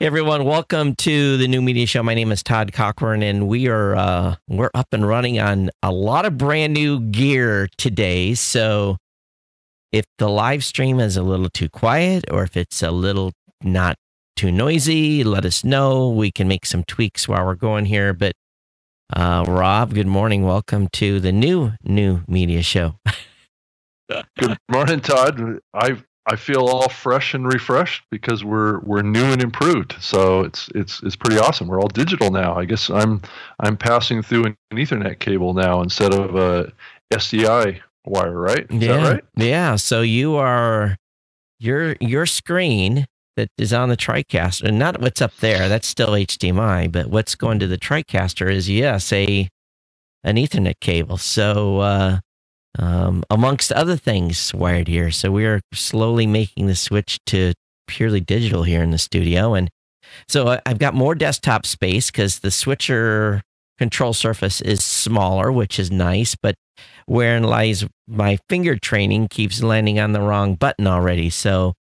everyone, welcome to the new media show. My name is Todd Cochrane, and we are uh, we're up and running on a lot of brand new gear today. So, if the live stream is a little too quiet, or if it's a little not too noisy, let us know. We can make some tweaks while we're going here. But uh, Rob, good morning. Welcome to the new new media show. good morning, Todd. I I feel all fresh and refreshed because we're we're new and improved. So it's it's it's pretty awesome. We're all digital now. I guess I'm I'm passing through an Ethernet cable now instead of a SDI wire, right? Is yeah, right? Yeah. So you are your your screen that is on the TriCaster, and not what's up there. That's still HDMI, but what's going to the TriCaster is yes a an Ethernet cable. So uh, um, amongst other things wired here. So we are slowly making the switch to purely digital here in the studio. And so I've got more desktop space because the switcher control surface is smaller, which is nice. But wherein lies my finger training keeps landing on the wrong button already. So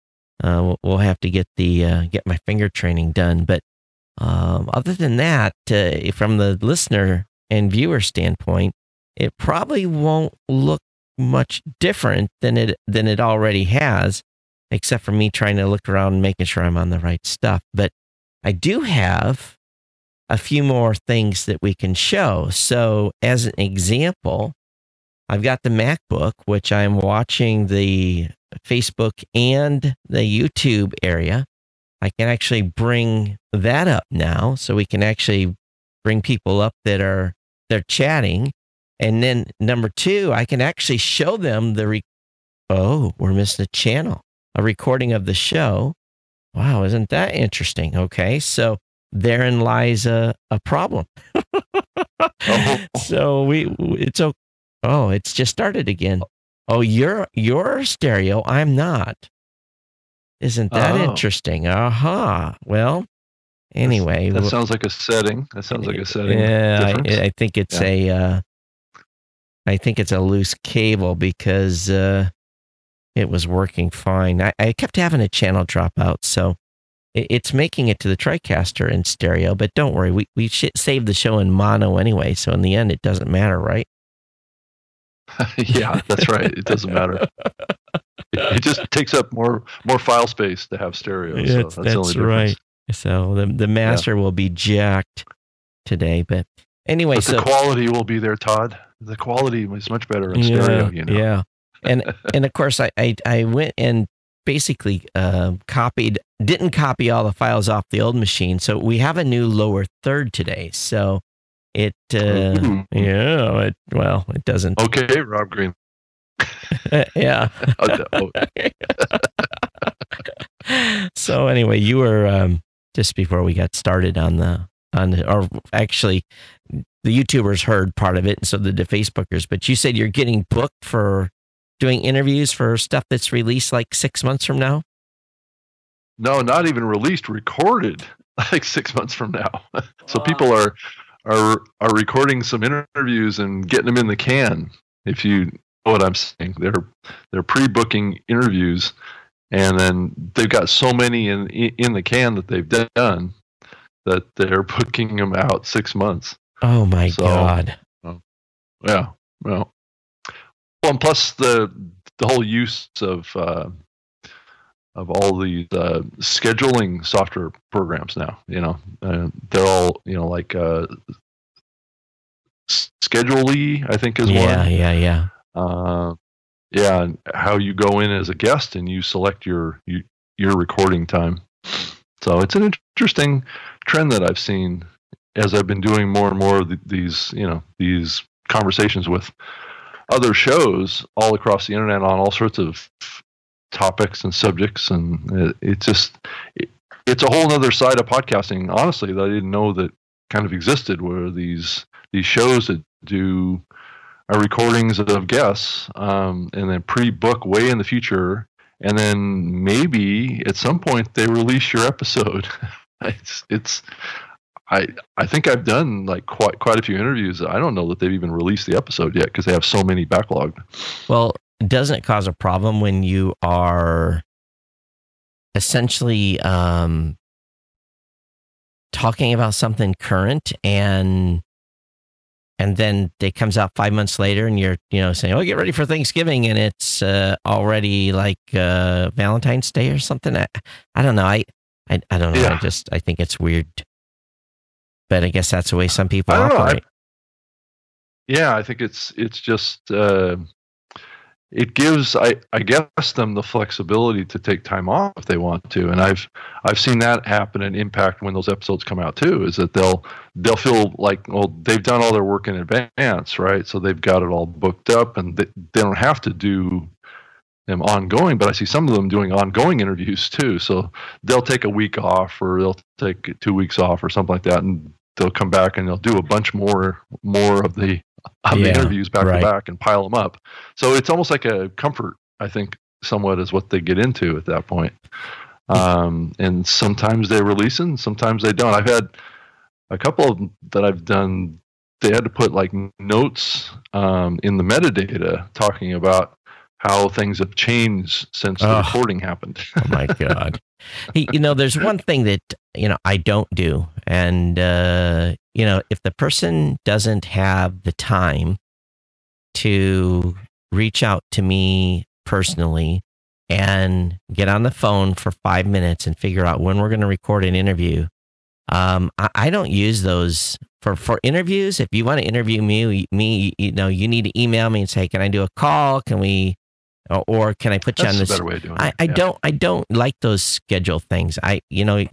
uh, we'll have to get the uh, get my finger training done. But um, other than that, uh, from the listener and viewer standpoint, it probably won't look much different than it than it already has, except for me trying to look around and making sure I'm on the right stuff. But I do have a few more things that we can show. So, as an example, I've got the MacBook, which I'm watching the Facebook and the YouTube area. I can actually bring that up now, so we can actually bring people up that are they're chatting and then number two, I can actually show them the, re- oh, we're missing a channel, a recording of the show. Wow, isn't that interesting? Okay. So therein lies a, a problem. oh. So we, it's, okay. oh, it's just started again. Oh, you're, you're stereo. I'm not. Isn't that oh. interesting? Aha. Uh-huh. Well, anyway. That sounds like a setting. That sounds like a setting. Yeah, I, I, think it's yeah. a, uh, I think it's a loose cable because uh, it was working fine. I, I, kept having a channel drop out, so it, it's making it to the TriCaster in stereo. But don't worry, we we saved the show in mono anyway, so in the end, it doesn't matter, right? yeah, that's right. It doesn't matter. it, just takes up more more file space to have stereo. So that's, that's, that's right. So the the master yeah. will be jacked today, but anyway, but so the quality will be there, Todd the quality is much better in yeah, stereo. You know? Yeah, and and of course I I, I went and basically uh, copied didn't copy all the files off the old machine, so we have a new lower third today. So it uh, mm-hmm. yeah it well it doesn't. Okay, Rob Green. yeah. Oh, so anyway, you were um, just before we got started on the on or actually the YouTubers heard part of it, and so did the Facebookers. But you said you're getting booked for doing interviews for stuff that's released like six months from now. No, not even released, recorded like six months from now. so people are are are recording some interviews and getting them in the can. If you know what I'm saying, they're they're pre-booking interviews, and then they've got so many in in the can that they've done that they're booking them out six months. Oh my so, god! Uh, yeah, well, well, and plus the the whole use of uh, of all the uh, scheduling software programs now. You know, uh, they're all you know like uh, Schedule.ly, I think is yeah, one. Yeah, yeah, yeah. Uh, yeah, how you go in as a guest and you select your you, your recording time. So it's an interesting trend that I've seen as I've been doing more and more of these, you know, these conversations with other shows all across the internet on all sorts of topics and subjects, and it, just it, it's a whole other side of podcasting. Honestly, that I didn't know that kind of existed, where these these shows that do are recordings of guests um, and then pre-book way in the future and then maybe at some point they release your episode it's it's I I think I've done like quite quite a few interviews. I don't know that they've even released the episode yet because they have so many backlogged. Well, doesn't it cause a problem when you are essentially um, talking about something current and and then it comes out five months later and you're you know saying oh get ready for thanksgiving and it's uh, already like uh, valentine's day or something I, I don't know I, I i don't know Yeah. i just i think it's weird but i guess that's the way some people don't know. I- operate Yeah, I think it's it's just uh, it gives I, I guess them the flexibility to take time off if they want to, and I've I've seen that happen and impact when those episodes come out too. Is that they'll they'll feel like well they've done all their work in advance, right? So they've got it all booked up, and they, they don't have to do them ongoing. But I see some of them doing ongoing interviews too. So they'll take a week off, or they'll take two weeks off, or something like that, and they'll come back and they'll do a bunch more more of the of the interviews back right. to back and pile them up. So it's almost like a comfort, I think, somewhat is what they get into at that point. Um, and sometimes they release and sometimes they don't. I've had a couple of them that I've done. They had to put like notes um, in the metadata talking about how things have changed since the Ugh. recording happened. Oh my god. He, you know, there's one thing that you know I don't do, and uh, you know, if the person doesn't have the time to reach out to me personally and get on the phone for five minutes and figure out when we're going to record an interview, um, I, I don't use those for for interviews. If you want to interview me, me, you know, you need to email me and say, "Can I do a call? Can we?" Or, or can I put you That's on this? better way of doing I, it. I yeah. don't I don't like those schedule things. I you know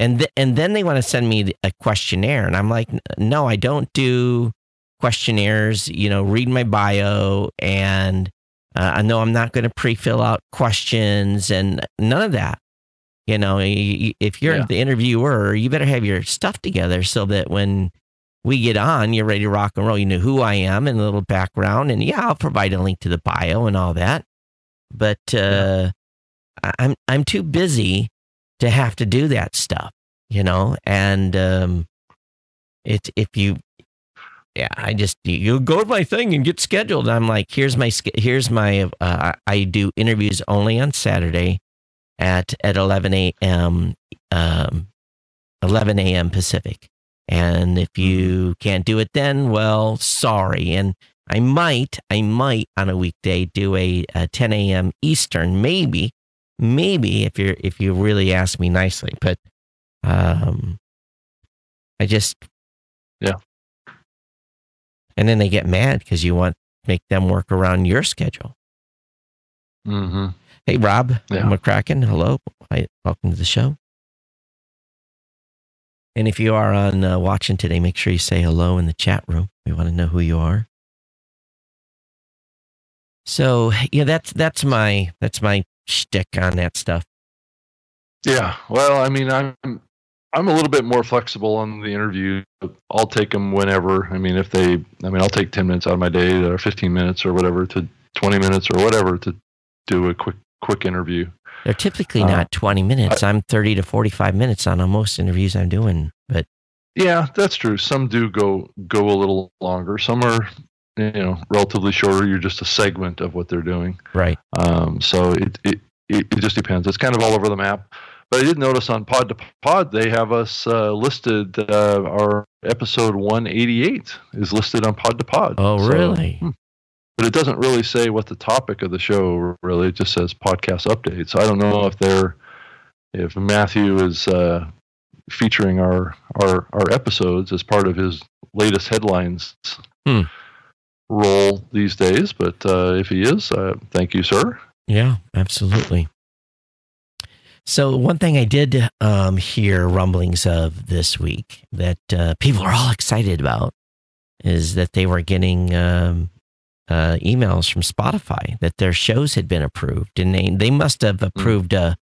and th- and then they want to send me a questionnaire and I'm like no, I don't do questionnaires, you know, read my bio and uh, I know I'm not going to pre-fill out questions and none of that. You know, if you're Yeah. the interviewer, you better have your stuff together so that when we get on, you're ready to rock and roll. You know who I am and a little background, and yeah, I'll provide a link to the bio and all that. But uh, I'm I'm too busy to have to do that stuff, you know. And um, it if you, yeah, I just you- go to my thing and get scheduled. I'm like, here's my here's my uh, I do interviews only on Saturday at at 11 a.m. Um, 11 a.m. Pacific. And if you can't do it then, well, sorry. And I might, I might on a weekday do a, a 10 a.m. Eastern, maybe, maybe if you're if you really ask me nicely. But um, I just Yeah. And then they get mad because you want make them work around your schedule. Mm-hmm. Hey, Rob Yeah. McCracken, hello. Hi, welcome to the show. And if you are on uh, watching today, make sure you say hello in the chat room. We want to know who you are. So yeah, that's that's my that's my shtick on that stuff. Yeah. Well, I mean, I'm I'm a little bit more flexible on the interview. I'll take them whenever. I mean, if they, I mean, I'll take 10 minutes out of my day or 15 minutes or whatever to 20 minutes or whatever to do a quick quick interview. They're typically Uh, not 20 minutes. I'm 30 to 45 minutes on most interviews I'm doing, but Yeah, that's true. Some do go go a little longer. Some are, you know, relatively shorter. You're just a segment of what they're doing. right. Um, so it, it it it just depends. It's kind of all over the map. But I did notice on Pod to Pod they have us uh, listed. Uh, our episode 188 is listed on Pod to Pod. Oh, So, really? hmm. But it doesn't really say what the topic of the show really. It just says podcast update. So I don't know if they're if Matthew is uh, featuring our our our episodes as part of his latest headlines Hmm. role these days. But uh, if he is, uh, thank you, sir. Yeah, absolutely. So one thing I did um, hear rumblings of this week that uh, people are all excited about is that they were getting um, uh, emails from Spotify that their shows had been approved, and they they must have approved a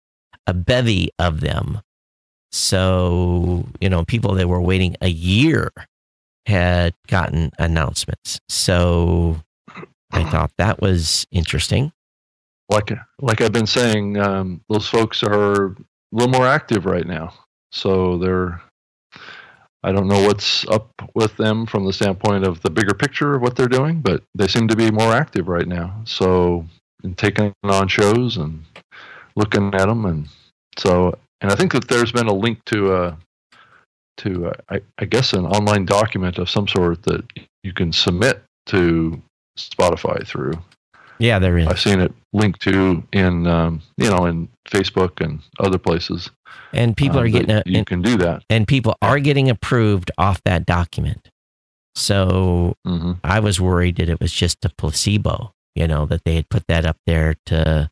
a bevy of them. So you know, people that were waiting a year had gotten announcements. So I thought that was interesting. like like I've been saying, um, those folks are a little more active right now. So they're I don't know what's up with them from the standpoint of the bigger picture of what they're doing, but they seem to be more active right now. So and taking on shows and looking at them, and so and I think that there's been a link to a to uh, I, I guess an online document of some sort that you can submit to Spotify through. Yeah, there is. I've seen it linked to in um, you know in Facebook and other places. And people uh, are getting a, you and, can do that. and people are getting approved off that document. So hmm I was worried that it was just a placebo, you know, that they had put that up there to,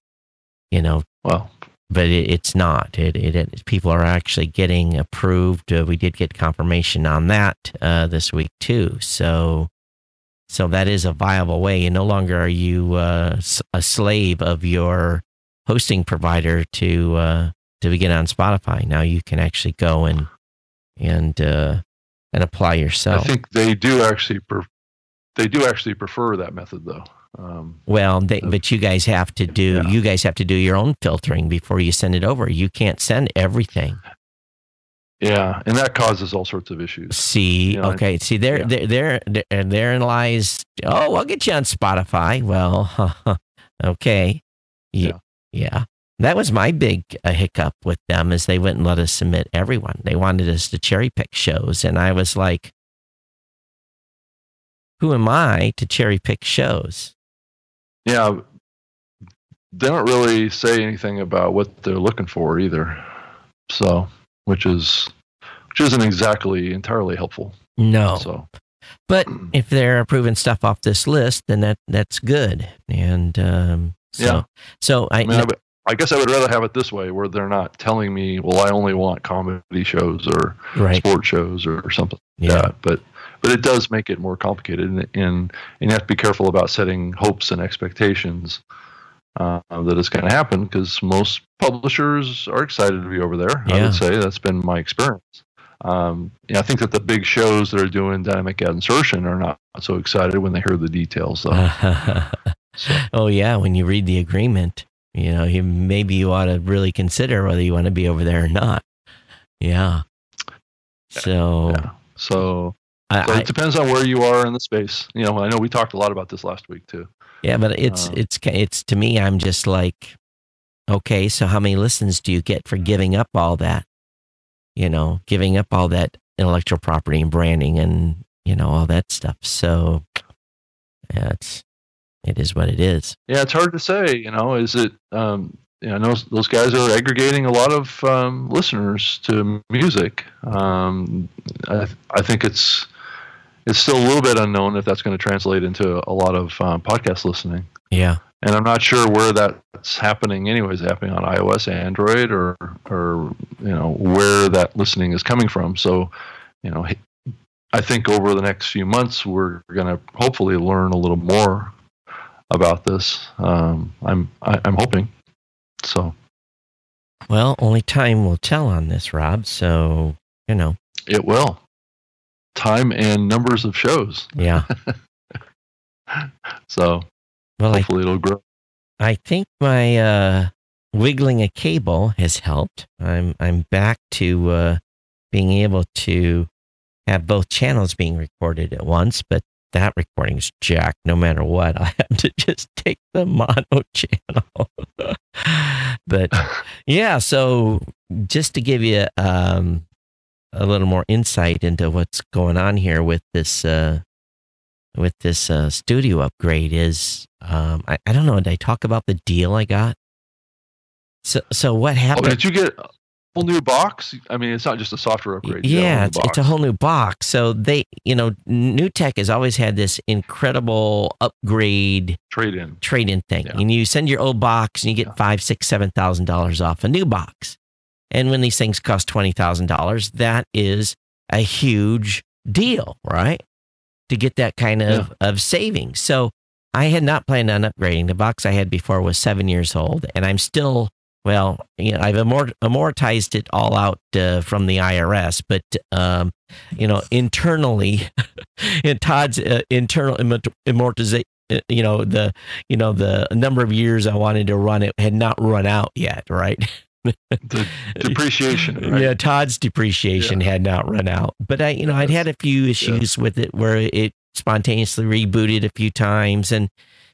you know, Well, but it, it's not. It, it, it people are actually getting approved. Uh, we did get confirmation on that uh, this week too. So, so that is a viable way. And no longer are you uh, a slave of your hosting provider to uh, to get on Spotify. Now you can actually go and and uh, and apply yourself. I think they do actually pre- they do actually prefer that method though. Um, Well, they, but you guys have to do Yeah. you guys have to do your own filtering before you send it over. You can't send everything. yeah, and that causes all sorts of issues. See, Yeah, I- okay, see there, yeah. there, there, there, and therein lies. Oh, I'll get you on Spotify. Well, okay, yeah, yeah. That was my big uh, hiccup with them is they wouldn't let us submit everyone. They wanted us to cherry pick shows, and I was like, "Who am I to cherry pick shows?" Yeah, they don't really say anything about what they're looking for either. So, which is which isn't exactly entirely helpful. No, So, But if they're approving stuff off this list, then that that's good. And um, so, Yeah. so I, I mean, I, I guess I would rather have it this way, where they're not telling me, "Well, I only want comedy shows or right, sport shows or, or something." like yeah, that. But but it does make it more complicated, and and, and you have to be careful about setting hopes and expectations uh, that it's going to happen because most publishers are excited to be over there. I would say that's been my experience. Um, yeah, I think that the big shows that are doing dynamic ad insertion are not so excited when they hear the details. Though. So, oh yeah. When you read the agreement, you know, you maybe you ought to really consider whether you want to be over there or not. Yeah. So yeah. So, I, so I, it depends on where you are in the space. You know, I know we talked a lot about this last week too. yeah, but it's Um, it's it's to me, I'm just like, okay, so how many listens do you get for giving up all that? You know, giving up all that intellectual property and branding and you know all that stuff. So yeah, it's it is what it is. Yeah, it's hard to say. You know, is it? Um, you know, those those guys are aggregating a lot of um, listeners to music. Um, I, I think it's it's still a little bit unknown if that's going to translate into a lot of um, podcast listening. Yeah. And I'm not sure where that's happening. Anyways, happening on iOS, Android, or or you know where that listening is coming from. So, you know, I think over the next few months we're going to hopefully learn a little more about this. Um, I'm I, I'm hoping. So Well, only time will tell on this, Rob. So you know, it will. Time and numbers of shows. yeah. So Well, I hopefully it'll grow. I think my uh, wiggling a cable has helped. I'm I'm back to uh, being able to have both channels being recorded at once, but that recording's jacked no matter what. I have to just take the mono channel. but yeah, so just to give you um, a little more insight into what's going on here with this uh, with this uh, studio upgrade is um, I, I don't know. Did I talk about the deal I got? So so what Oh, happened? did you get whole new box? I mean, it's not just a software upgrade. yeah, it's, it's a whole new box. So they, you know, NewTek has always had this incredible upgrade trade in. trade-in thing, Yeah. and you send your old box and you get Yeah. five, six, seven thousand dollars off a new box. And when these things cost twenty thousand dollars, that is a huge deal, right? To get that kind of of savings. So I had not planned on upgrading. The box I had before was seven years old, and I'm still well. You know, I've amort- amortized it all out uh, from the IRS, but um, you know, internally, in Todd's uh, internal amortization you know the you know the number of years I wanted to run it had not run out yet, right? The depreciation. Right? Yeah, Todd's depreciation had not run out, but I you know I'd had a few issues with it where it spontaneously rebooted a few times, and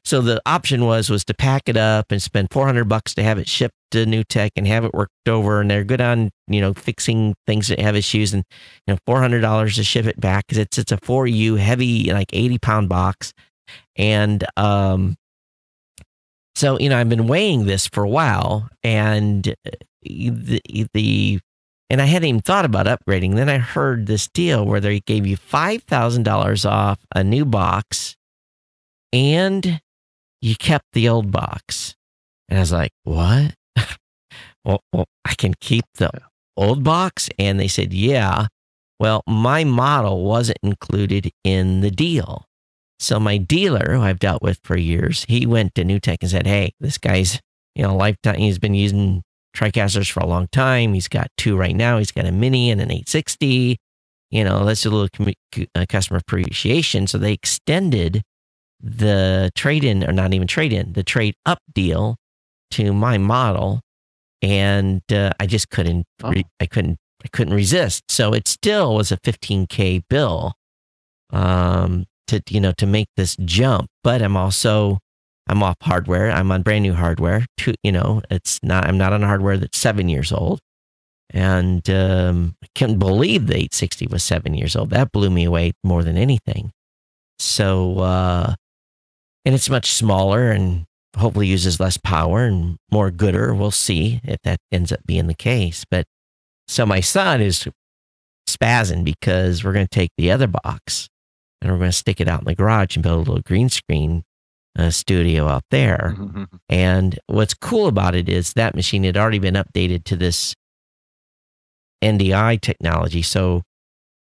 so the option was was to pack it up and spend 400 bucks to have it shipped to NewTek and have it worked over. And they're good on you know fixing things that have issues and you know 400 dollars to ship it back because it's it's a 4U heavy like 80 pound box. And um, so you know I've been weighing this for a while and uh, the the and I hadn't even thought about upgrading. Then I heard this deal where they gave you five thousand dollars off a new box, and you kept the old box. And I was like, what? well, well, I can keep the old box. And they said, yeah. Well, my model wasn't included in the deal. So my dealer, who I've dealt with for years, he went to NewTek and said, hey, this guy's, you know, lifetime, he's been using TriCasters for a long time. He's got two right now. He's got a mini and an 860. You know, that's a little uh, customer appreciation. So they extended the trade in, or not even trade in, the trade up deal to my model, and uh, I just couldn't, oh. re- I couldn't, I couldn't resist. So it still was a 15k bill, um, to you know to make this jump. But I'm also I'm off hardware. I'm on brand new hardware. To, you know, it's not. I'm not on hardware that's seven years old, and um, I couldn't believe the 860 was seven years old. That blew me away more than anything. So uh, and it's much smaller and hopefully uses less power and more gooder. We'll see if that ends up being the case. But so my son is spazzing because we're going to take the other box and we're going to stick it out in the garage and build a little green screen uh, studio out there. Mm-hmm. And what's cool about it is that machine had already been updated to this NDI technology. So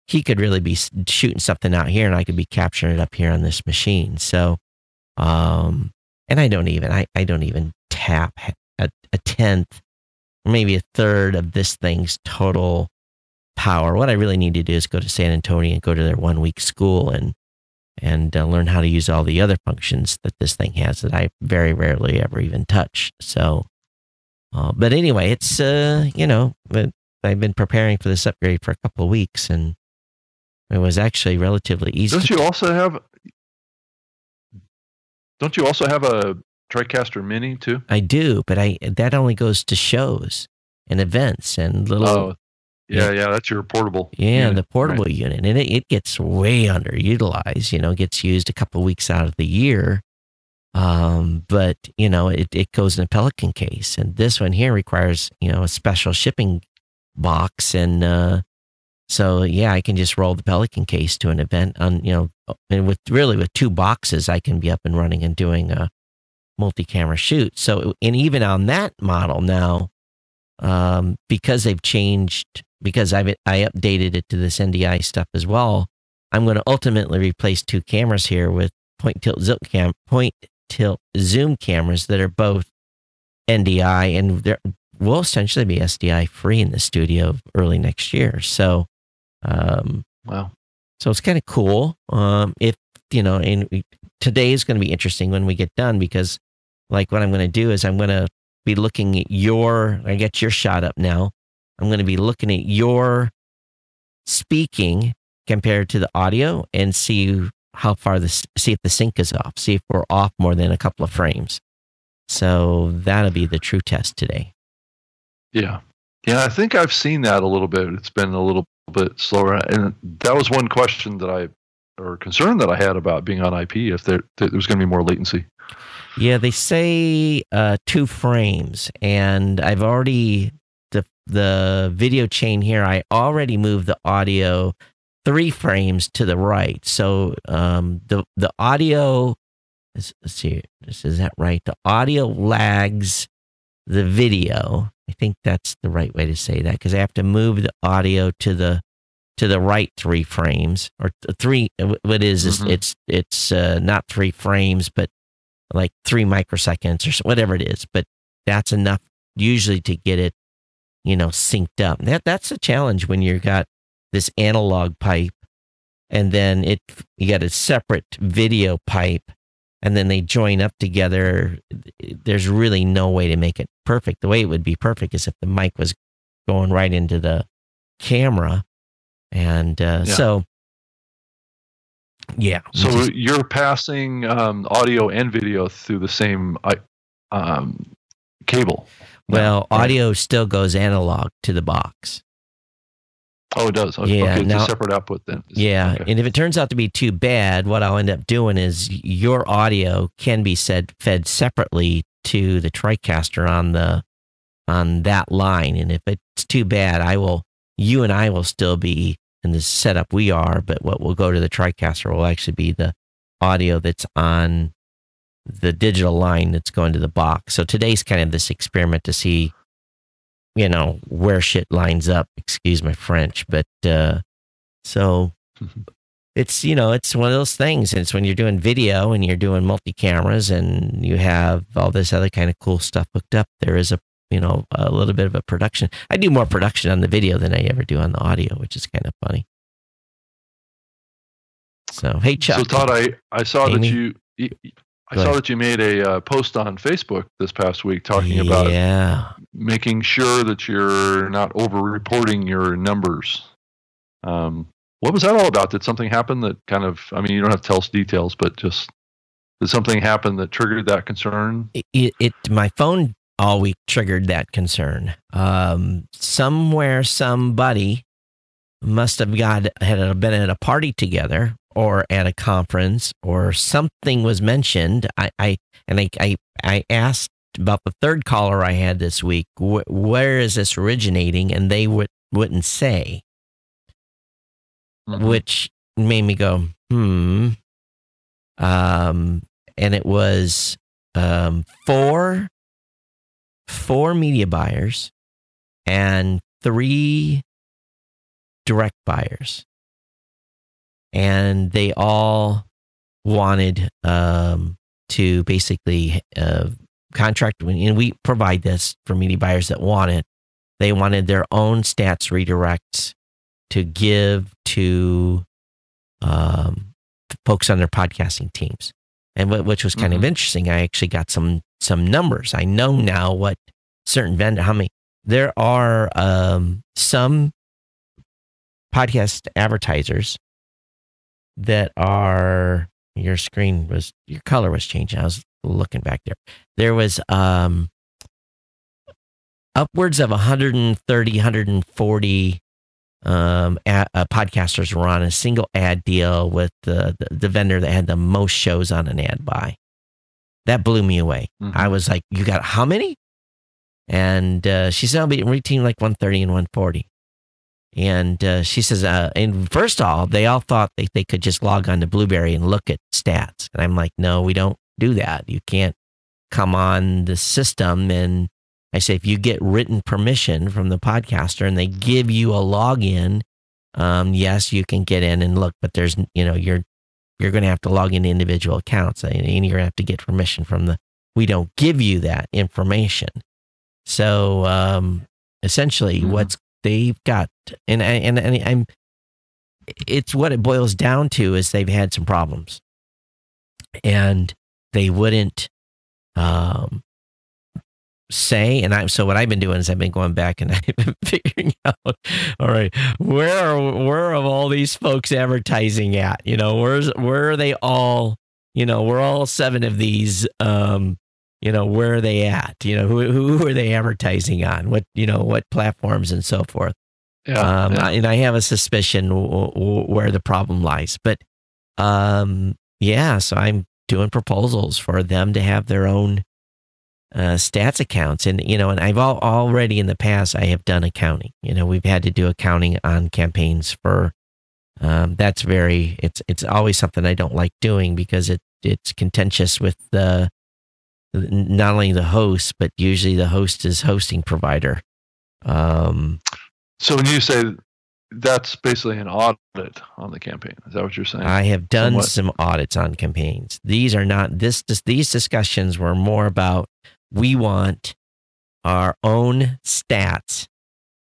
he could really be shooting something out here and I could be capturing it up here on this machine. So um, and I don't even, I, I don't even tap a, a tenth, maybe a third of this thing's total power. What I really need to do is go to San Antonio and go to their one week school and, and uh, learn how to use all the other functions that this thing has that I very rarely ever even touch. So, uh, but anyway, it's, uh, you know, I've been preparing for this upgrade for a couple of weeks and it was actually relatively easy. Don't you also have don't you also have a TriCaster Mini too? I do, but I that only goes to shows and events and little. Oh, yeah, yeah, that's your portable. Yeah, unit, the portable right. unit, and it, it gets way underutilized. You know, gets used a couple weeks out of the year. Um, but you know, it it goes in a Pelican case, and this one here requires you know a special shipping box, and uh, so yeah, I can just roll the Pelican case to an event on, you know, and with really with two boxes, I can be up and running and doing a multi-camera shoot. So, and even on that model now, um, because they've changed, because I've I updated it to this NDI stuff as well. I'm going to ultimately replace two cameras here with point tilt zoom cam, point tilt zoom cameras that are both NDI and they will essentially be SDI free in the studio early next year. So um, wow. So it's kind of cool. Um, if, you know, and we, today is going to be interesting when we get done because, like, what I'm going to do is I'm going to be looking at your, I get your shot up now. I'm going to be looking at your speaking compared to the audio and see how far this, see if the sync is off, see if we're off more than a couple of frames. So that'll be the true test today. Yeah. Yeah, I think I've seen that a little bit. It's been a little bit slower. And that was one question that I, or concern that I had about being on IP, if there, there was going to be more latency. Yeah, they say uh, two frames, and I've already the the video chain here. I already moved the audio three frames to the right, so um, the the audio. Let's, let's see, this is that right? The audio lags the video I think that's the right way to say that because I have to move the audio to the to the right three frames or three. What is mm-hmm. it's it's uh, not three frames, but like three microseconds or whatever it is. But that's enough usually to get it, you know, synced up. That that's a challenge when you've got this analog pipe, and then it you got a separate video pipe and then they join up together, there's really no way to make it perfect. The way it would be perfect is if the mic was going right into the camera. And uh, yeah. so Yeah. So is- you're passing um, audio and video through the same um, cable. well, right? audio still goes analog to the box. Oh, it does. Okay, Yeah, okay, it's now- a separate output then. Yeah, Okay. and if it turns out to be too bad, what I'll end up doing is your audio can be said fed separately to the TriCaster on the on that line, and if it's too bad, I will you and I will still be in the setup we are, but what will go to the TriCaster will actually be the audio that's on the digital line that's going to the box. So today's kind of this experiment to see, you know, where shit lines up. Excuse my French, but uh, so it's you know it's one of those things. And it's when you're doing video and you're doing multi cameras and you have all this other kind of cool stuff hooked up. There is a you know a little bit of a production. I do more production on the video than I ever do on the audio, which is kind of funny. So hey Chuck, So Todd, I, I saw Amy? that you, I Go saw ahead. that you made a uh, post on Facebook this past week talking about yeah. Making sure that you're not over-reporting your numbers. Um, what was that all about? Did something happen that kind of? I mean, you don't have to tell us details, but just did something happen that triggered that concern? it, it my phone all week triggered that concern. Um, somewhere somebody must have got had been at a party together or at a conference or something was mentioned. I, I and I, I I asked about the third caller I had this week. Wh- where is this originating? And they would wouldn't say, Mhm. which made me go hmm. Um, and it was um four four media buyers and three direct buyers and they all wanted um, to basically uh, contract and we provide this for media buyers that want it. They wanted their own stats redirects to give to um, folks on their podcasting teams. And wh- which was kind of Mhm. interesting. I actually got some some numbers. I know now what certain vendor how many there are um, some podcast advertisers that are your screen was your color was changing. I was looking back there. There was um upwards of 130 140 um a, uh, podcasters were on a single ad deal with the, the the vendor that had the most shows on an ad buy. That blew me away. Mhm. i was like you got how many? And uh, she said i'll be reaching like 130 and 140 and uh, she says, uh, and first of all, they all thought they, they could just log on to Blubrry and look at stats. And I'm like, no, we don't do that. You can't come on the system. And I say, if you get written permission from the podcaster and they give you a login, um, yes, you can get in and look, but there's, you know, you're, you're going to have to log into individual accounts and you're going to have to get permission from the, we don't give you that information. So, um, essentially Mhm. what's they've got and and and I'm it's what it boils down to is they've had some problems. And they wouldn't um say and I so what I've been doing is I've been going back and I've been figuring out all right where are where are all these folks advertising at? You know where's where are they all you know we're all seven of these um you know where are they at you know who who are they advertising on what you know what platforms and so forth Yeah, um, yeah. I- and I have a suspicion w- w- where the problem lies. But um, yeah, so I'm doing proposals for them to have their own uh, stats accounts, and you know, and I've all, already in the past I have done accounting. You know, we've had to do accounting on campaigns for. Um, that's very. It's it's always something I don't like doing because it it's contentious with the not only the host but usually the host is hosting provider. Um, So when you say that's basically an audit on the campaign, is that what you're saying? I have done Somewhat. some audits on campaigns. These are not this, this these discussions were more about we want our own stats.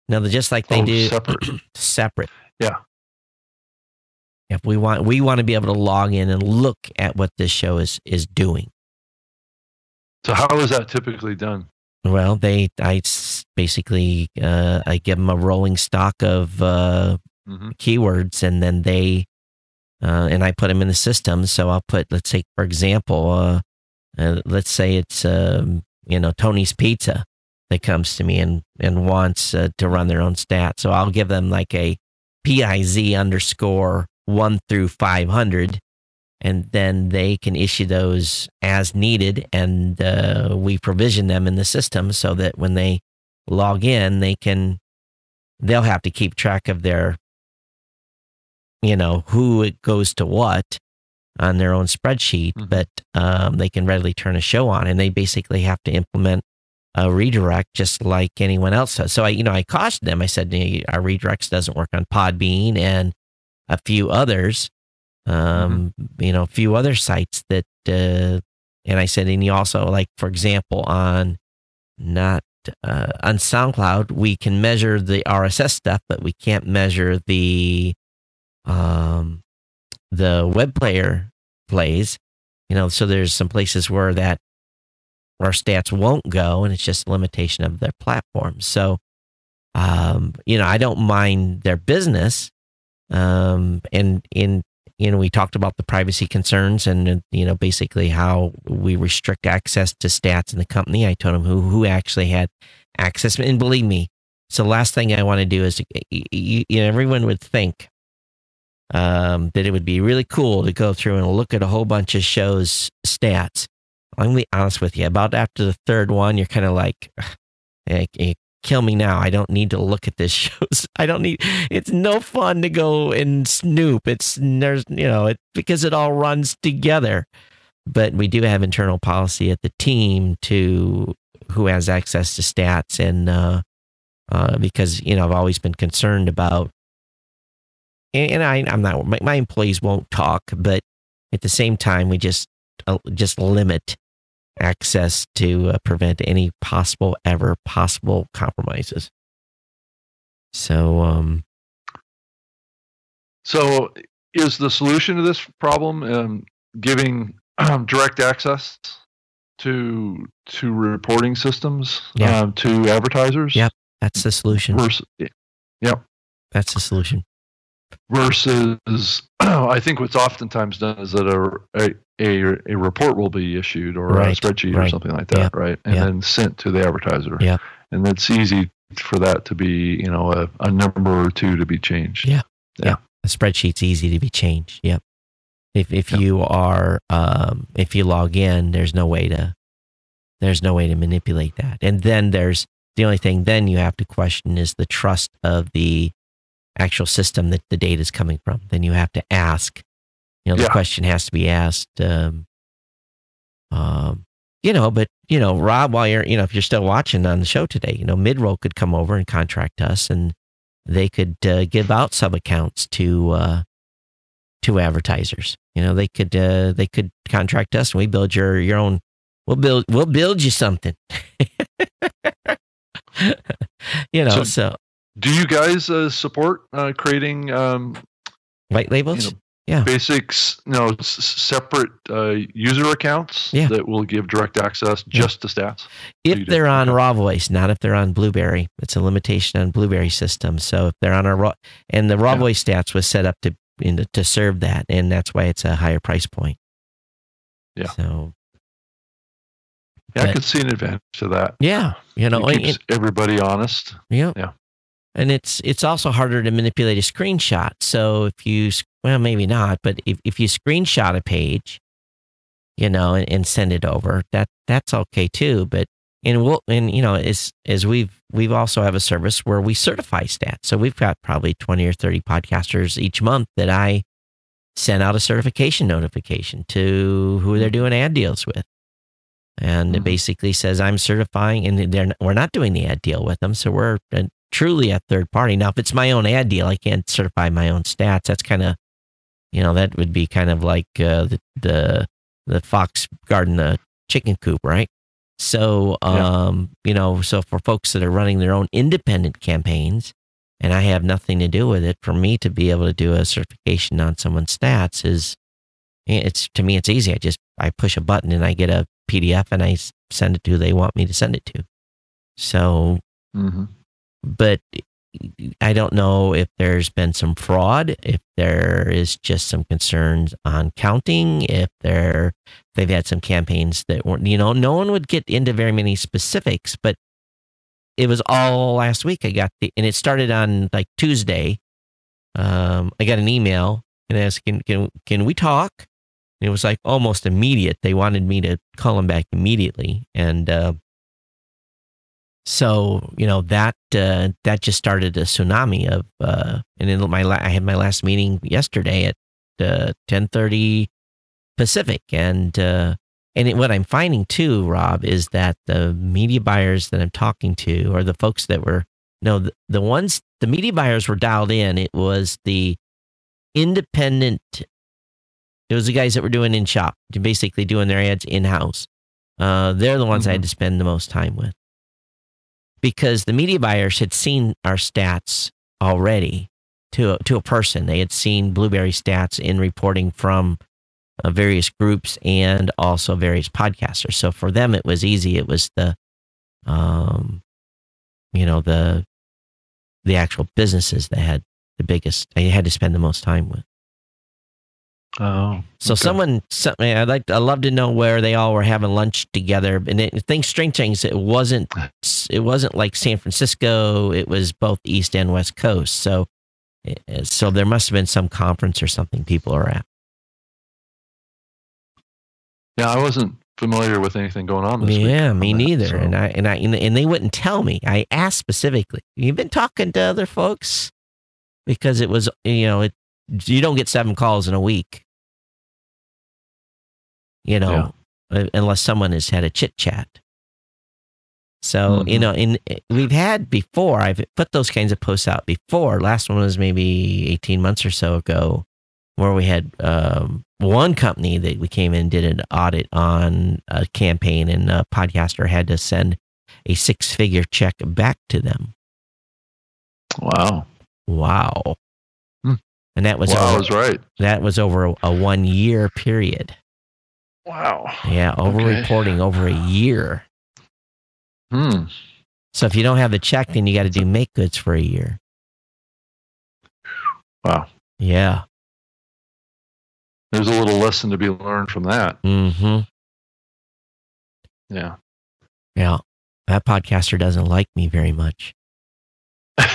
Now, just like they Oh, do separate. separate. Yeah. If we want we want to be able to log in and look at what this show is is doing. So how is that typically done? Well, they I basically uh, I give them a rolling stock of uh, hmm keywords and then they uh, and I put them in the system. So I'll put, let's say, for example, uh, uh, let's say it's um, you know Tony's Pizza that comes to me and and wants uh, to run their own stats. So I'll give them like a PIZ underscore one through five hundred, and then they can issue those as needed, and uh, we provision them in the system so that when they log in, they can they'll have to keep track of their you know who it goes to what on their own spreadsheet, mm-hmm. but um, they can readily turn a show on, and they basically have to implement a redirect just like anyone else does. So I, you know, I cautioned them. I said, our redirects doesn't work on Podbean and a few others, um, mm-hmm. you know, a few other sites that, uh, and I said, and you also like, for example, on not uh, on SoundCloud, we can measure the RSS stuff, but we can't measure the um, the web player plays. You know, so there's some places where that our stats won't go, and it's just a limitation of their platform. So, um, you know, I don't mind their business. Um, and in you know, we talked about the privacy concerns and uh, you know basically how we restrict access to stats in the company. I told them who who actually had access, and believe me, so the last thing I want to do is to, you, you know everyone would think um, that it would be really cool to go through and look at a whole bunch of shows stats. I'm gonna be honest with you. About after the third one, you're kind of like, kill me now. I don't need to look at this shows. I don't need. It's no fun to go and snoop. It's there's you know it because it all runs together. But we do have internal policy at the team to who has access to stats and uh, uh, because you know I've always been concerned about and I, I'm not my, my employees won't talk, but at the same time, we just uh, just limit access to uh, prevent any possible ever possible compromises. So, um, so is the solution to this problem um, giving um, direct access to to reporting systems yeah. um, to advertisers? Yep, that's the solution. Versus, yep, that's the solution versus I think what's oftentimes done is that a a, a a report will be issued or right, a spreadsheet right. or something like that, yeah, right? And yeah. then sent to the advertiser. Yeah. And it's easy for that to be, you know, a, a number or two to be changed. Yeah. Yeah. yeah. A spreadsheet's easy to be changed. Yep. If if you are um if you log in, there's no way to there's no way to manipulate that. And then there's the only thing then you have to question is the trust of the actual system that the data is coming from. Then you have to ask, you know, the yeah. question has to be asked. Um, um, you know, but you know, Rob, while you're, you know, if you're still watching on the show today, you know, Midroll could come over and contract us, and they could uh, give out sub accounts to uh, to advertisers. You know, they could uh, they could contract us, and we build your your own. We'll build we'll build you something. you know, so, so do you guys uh, support uh, creating um, white labels? You know, yeah, basics. You know, s- separate uh, user accounts yeah. that will give direct access just yeah. to stats. If they're on RawVoice, not if they're on Blubrry. It's a limitation on Blubrry system. So if they're on our Raw, and the Raw yeah. Voice stats was set up to in, to serve that, and that's why it's a higher price point. Yeah. So yeah, but, I could see an advantage to that. Yeah, you know, it keeps it, everybody honest. Yeah, yeah and it's it's also harder to manipulate a screenshot. So if you well maybe not, but if, if you screenshot a page, you know, and, and send it over, that that's okay too. But and we'll and you know as as we've we've also have a service where we certify stats. So we've got probably twenty or thirty podcasters each month that I send out a certification notification to who they're doing ad deals with. And mm-hmm. it basically says I'm certifying, and they're we're not doing the ad deal with them, so we're truly a third party. Now, if it's my own ad deal, I can't certify my own stats. That's kind of, you know, that would be kind of like uh, the, the the fox guarding the chicken coop, right? So, um, yeah. you know, so for folks that are running their own independent campaigns, and I have nothing to do with it, for me to be able to do a certification on someone's stats is, it's to me, it's easy. I just I push a button and I get a PDF and I send it to who they want me to send it to. So, mm-hmm but I don't know if there's been some fraud, if there is just some concerns on counting, if there they've had some campaigns that weren't, you know, no one would get into very many specifics, but it was all last week. I got the, and it started on like Tuesday. Um, I got an email and asked, can, can, can we talk? And it was like almost immediate. They wanted me to call them back immediately. And, uh, so you know that uh, that just started a tsunami of uh, and in my la- I had my last meeting yesterday at uh, ten thirty Pacific and uh, and it, what I'm finding too, Rob, is that the media buyers that I'm talking to or the folks that were no the, the ones the media buyers were dialed in. It was the independent. It was the guys that were doing in shop, basically doing their ads in house. Uh, they're the ones mm-hmm. I had mm-hmm. to spend the most time with because the media buyers had seen our stats already to a, to a person. They had seen Blubrry stats in reporting from uh, various groups and also various podcasters. So for them, it was easy. It was the, um, you know, the the actual businesses that had the biggest. I had to spend the most time with. Oh, so okay. someone, something I'd like, I love to know where they all were having lunch together. And it, things, strange things, it wasn't, it wasn't like San Francisco. It was both East and West Coast. So, eh, so there must have been some conference or something people are at. Yeah, I wasn't familiar with anything going on this yeah, week. me that, neither. So. And I and I and they wouldn't tell me. I asked specifically. You've been talking to other folks because it was you know it you don't get seven calls in a week. You know, yeah. unless someone has had a chit chat. So, mm-hmm. you know, in we've had before, I've put those kinds of posts out before. Last one was maybe 18 months or so ago, where we had um, one company that we came in and did an audit on a campaign, and a podcaster had to send a six figure check back to them. Wow. Wow and that was wow, over, was right. That was over a, a one year period. Wow. Yeah, over okay. reporting over a year. Hmm. So if you don't have the check, then you got to do make goods for a year. Wow. Yeah. There's a little lesson to be learned from that. Mm-hmm. Yeah. Yeah. That podcaster doesn't like me very much.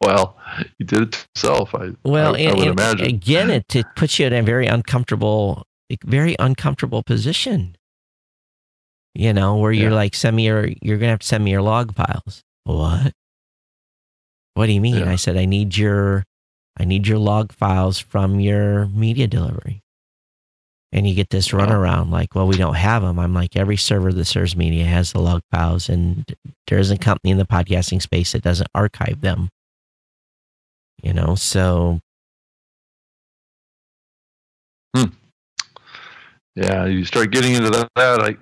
well, you did it to yourself. I well, I, and, I would imagine. Again, it, it puts you in a very uncomfortable, very uncomfortable position. You know, where you're like, send me your, you're gonna have to send me your log files. What? What do you mean? Yeah. I said, I need your, I need your log files from your media delivery. And you get this runaround like, well, we don't have them. I'm like, every server that serves media has the log files, and there isn't a company in the podcasting space that doesn't archive them. You know, so. Hmm. Yeah, you start getting into that. I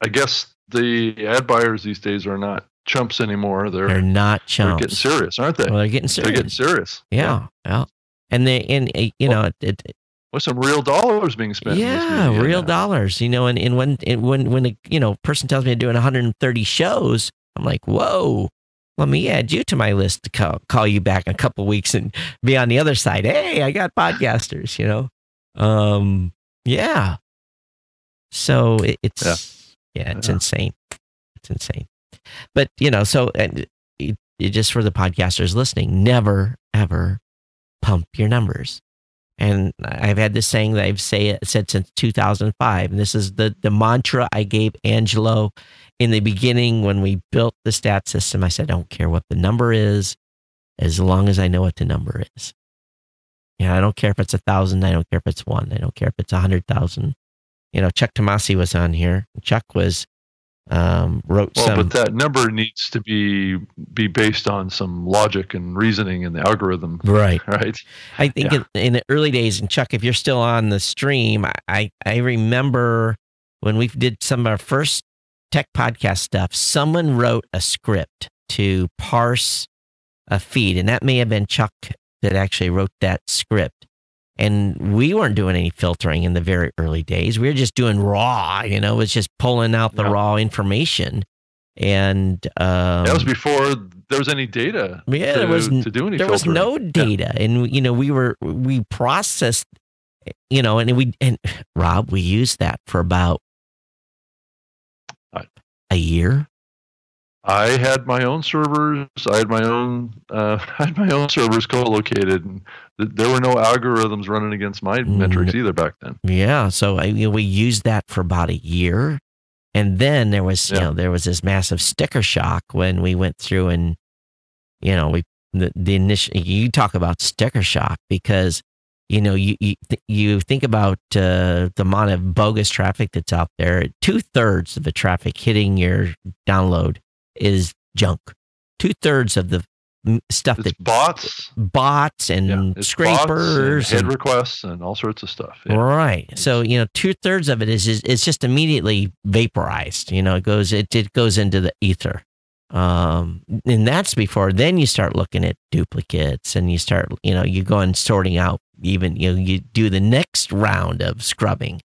I guess the ad buyers these days are not chumps anymore. They're they're not chumps. They're getting serious, aren't they? Well, they're getting serious. They're getting serious. Yeah, yeah. yeah. And they and you well, know it, it, with some real dollars being spent. Yeah, real now. dollars. You know, and, and when and when when a you know person tells me I'm doing 130 shows, I'm like, whoa. Let me add you to my list to call, call you back in a couple weeks and be on the other side. Hey, I got podcasters. You know, um, yeah. So it, it's yeah. yeah, it's yeah. insane. It's insane. But you know, so it, it, just for the podcasters listening, never ever pump your numbers and I've had this saying that I've say, said since 2005. And this is the, the mantra I gave Angelo in the beginning when we built the stat system. I said, I don't care what the number is, as long as I know what the number is. Yeah, I don't care if it's a thousand. I don't care if it's one. I don't care if it's a hundred thousand. You know, Chuck Tomasi was on here. Chuck was um, wrote well, some. but that number needs to be be based on some logic and reasoning in the algorithm. Right. Right. I think yeah. in, in, the early days, and Chuck, if you're still on the stream, I I remember when we did some of our first tech podcast stuff. Someone wrote a script to parse a feed, and that may have been Chuck that actually wrote that script. And we weren't doing any filtering in the very early days. We were just doing raw, you know, it was just pulling out the raw information. and um, that was before there was any data. Yeah, to, there was to do any. there was no data, and you know we were we processed, you know, and we and Rob, we used that for about a year. I had my own servers. I had my own. Uh, I had my own servers co-located, and th- there were no algorithms running against my Mm. metrics either back then. Yeah, so I, you know, we used that for about a year, and then there was you know there was this massive sticker shock when we went through and you know we the, the initial you talk about sticker shock because you know you you, th- you think about uh, the amount of bogus traffic that's out there. Two thirds of the traffic hitting your download is junk. Two thirds of the stuff It's that bots, bots and yeah, bots and scrapers head and requests, and all sorts of stuff. Yeah. Right. So you know, two thirds of it is, is it's just immediately vaporized. You know, it goes it it goes into the ether, um, and that's before. Then you start looking at duplicates, and you start you know you go and sorting out. Even you know you do the next round of scrubbing,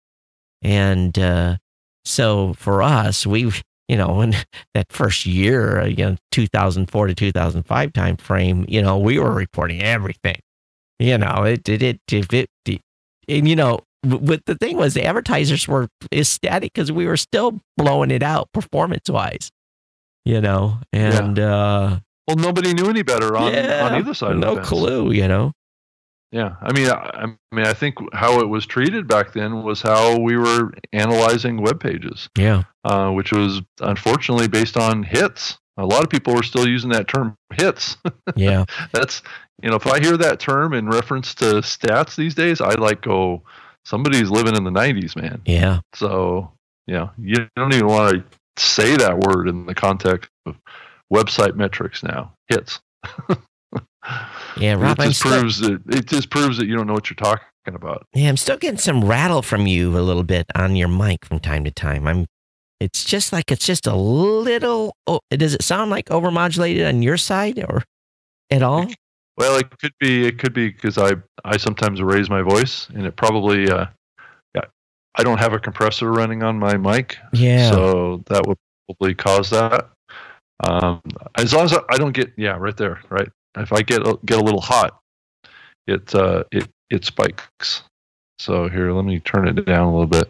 and uh, so for us, we you know in that first year, uh, you know, 2004 to 2005 time frame, you know, we were reporting everything. You know, it it it, it, it, it and you know but the thing was the advertisers were ecstatic because we were still blowing it out performance wise you know and uh Well, nobody knew any better on, yeah, on either side. of no clue you know Yeah, I mean, I, I mean, I think how it was treated back then was how we were analyzing web pages, yeah uh, which was unfortunately based on hits. A lot of people were still using that term hits. yeah That's you know, if I hear that term in reference to stats these days, I like go, somebody's living in the '90s, man. yeah So yeah, you don't even want to say that word in the context of website metrics now. Hits. yeah it rob I'm just still, proves that it just proves that you don't know what you're talking about. yeah i'm still getting some rattle from you a little bit on your mic from time to time i'm it's just like it's just a little oh, does it sound like overmodulated on your side or at all Well, it could be. It could be because I I sometimes raise my voice, and it probably. Uh, yeah, I don't have a compressor running on my mic, yeah so that would probably cause that. Um, as long as I don't get yeah right there right. If I get a, get a little hot, it uh, it it spikes. So here, let me turn it down a little bit.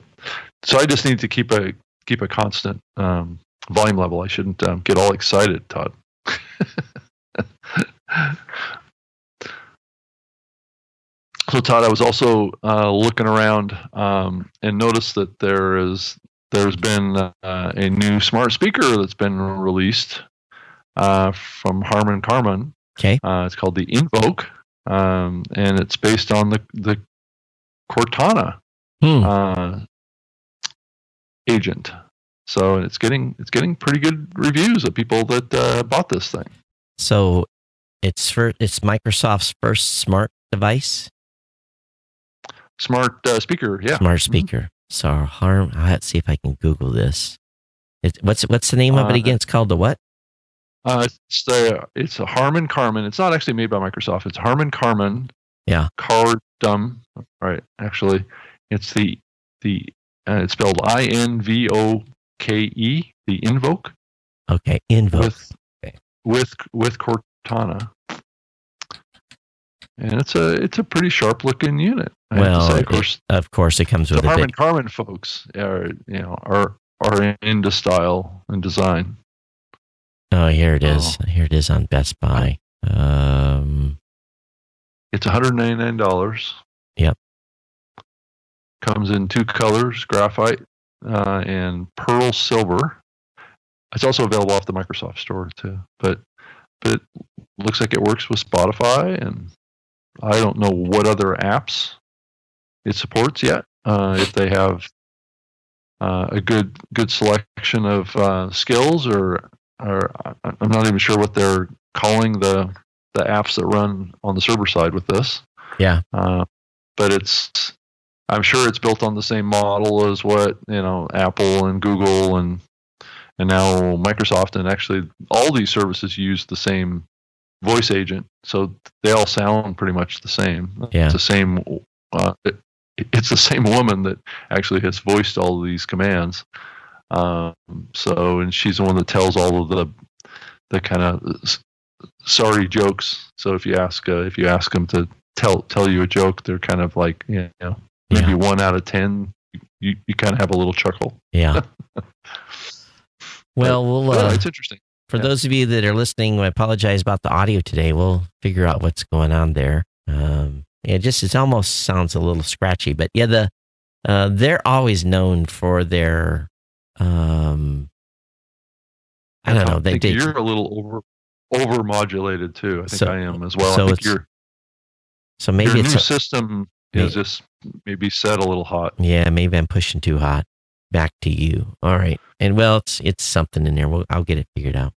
So I just need to keep a keep a constant um, volume level. I shouldn't um, get all excited, Todd. So Todd, I was also uh, looking around um, and noticed that there is there's been uh, a new smart speaker that's been released uh, from Harman Kardon. Okay. Uh, it's called the Invoke, um, and it's based on the the Cortana Hmm. uh, agent. So it's getting it's getting pretty good reviews of people that uh, bought this thing. so it's for it's microsoft's first smart device Smart uh, speaker, yeah. smart speaker. So harm. Let's see if I can Google this. It, what's what's the name of it Uh, again? It's called the what? Uh, it's the it's a Harman Kardon. It's not actually made by Microsoft. It's Harman Kardon. Yeah. Cardum. Right. Actually, it's the the uh, it's spelled I N V O K E. The Invoke Okay, Invoke. with Okay. with with Cortana. And it's a it's a pretty sharp looking unit. I have to well, say. of course, of course, it comes with a Harman big. Kardon folks are you know are are into style and design. Oh, here it is. Here it is on Best Buy. Um, It's $199. Yep. Comes in two colors, graphite uh, and pearl silver. It's also available off the Microsoft Store too. But but it looks like it works with Spotify and I don't know what other apps it supports yet. Uh, if they have uh, a good good selection of uh, skills or or I- I'm not even sure what they're calling the the apps that run on the server side with this. Yeah. Uh, but it's I'm sure it's built on the same model as what you know Apple and Google and and now Microsoft and actually all these services use the same voice agent, so they all sound pretty much the same. Yeah. It's the same. Uh, it, it's the same woman that actually has voiced all of these commands. Um, so, and she's the one that tells all of the the kind of sorry jokes. So if you ask uh, if you ask them to tell tell you a joke, they're kind of like you know maybe Yeah. one out of ten. You you kind of have a little chuckle. Yeah. well, we'll Yeah, uh, it's interesting. for yeah. those of you that are listening, I apologize about the audio today. We'll figure out what's going on there. Um, it just it almost sounds a little scratchy, but yeah, the uh, they're always known for their um, I don't know. They think they you're a little over over modulated too. I think So- I am as well. so I think it's- your so maybe your it's new a- system may- is just maybe set a little hot. Yeah, maybe I'm pushing too hot. Back to you. All right. And well, it's it's something in there. We'll, I'll get it figured out.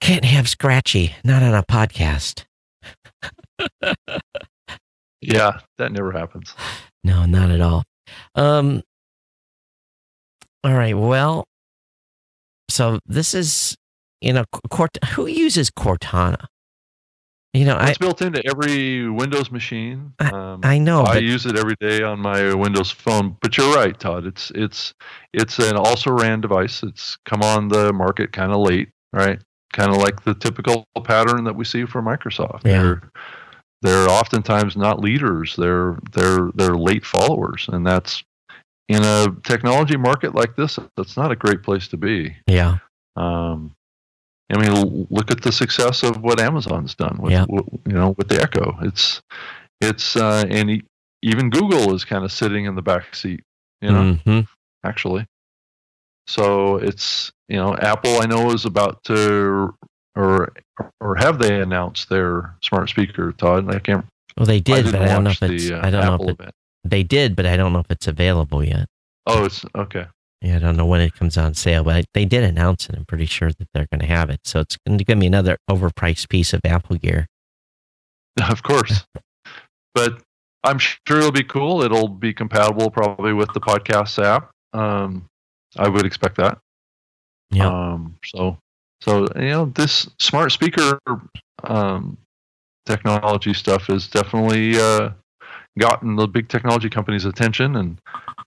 Can't have scratchy, not on a podcast. Yeah, that never happens. No, not at all. Um. All right. Well, so this is you know Cort. Who uses Cortana? You know, I it's built into every Windows machine. Um, I know, I but use it every day on my Windows phone. But you're right, Todd. It's it's it's an also ran device. It's come on the market kind of late, right? Kind of like the typical pattern that we see for Microsoft. Yeah. They're they're oftentimes not leaders. They're they're they're late followers, and that's in a technology market like this. That's not a great place to be. yeah, Um, I mean, look at the success of what Amazon's done with, Yeah. you know, with the Echo. It's, it's, uh, and even Google is kind of sitting in the back seat, you know, Mhm. actually. So it's, you know, Apple I know is about to, or, or have they announced their smart speaker, Todd? I can't. Well, they did, didn't but I don't know if it's. the uh, I don't know Apple if it, event. They did, but I don't know if it's available yet. Oh, it's okay. Yeah, I don't know when it comes on sale, but they did announce it. I'm pretty sure that they're going to have it. So it's going to give me another overpriced piece of Apple gear. Of course. but I'm sure it'll be cool. It'll be compatible probably with the podcast app. Um, I would expect that. Yeah. Um, so, so you know, this smart speaker um, technology stuff is definitely uh, gotten the big technology companies' attention, and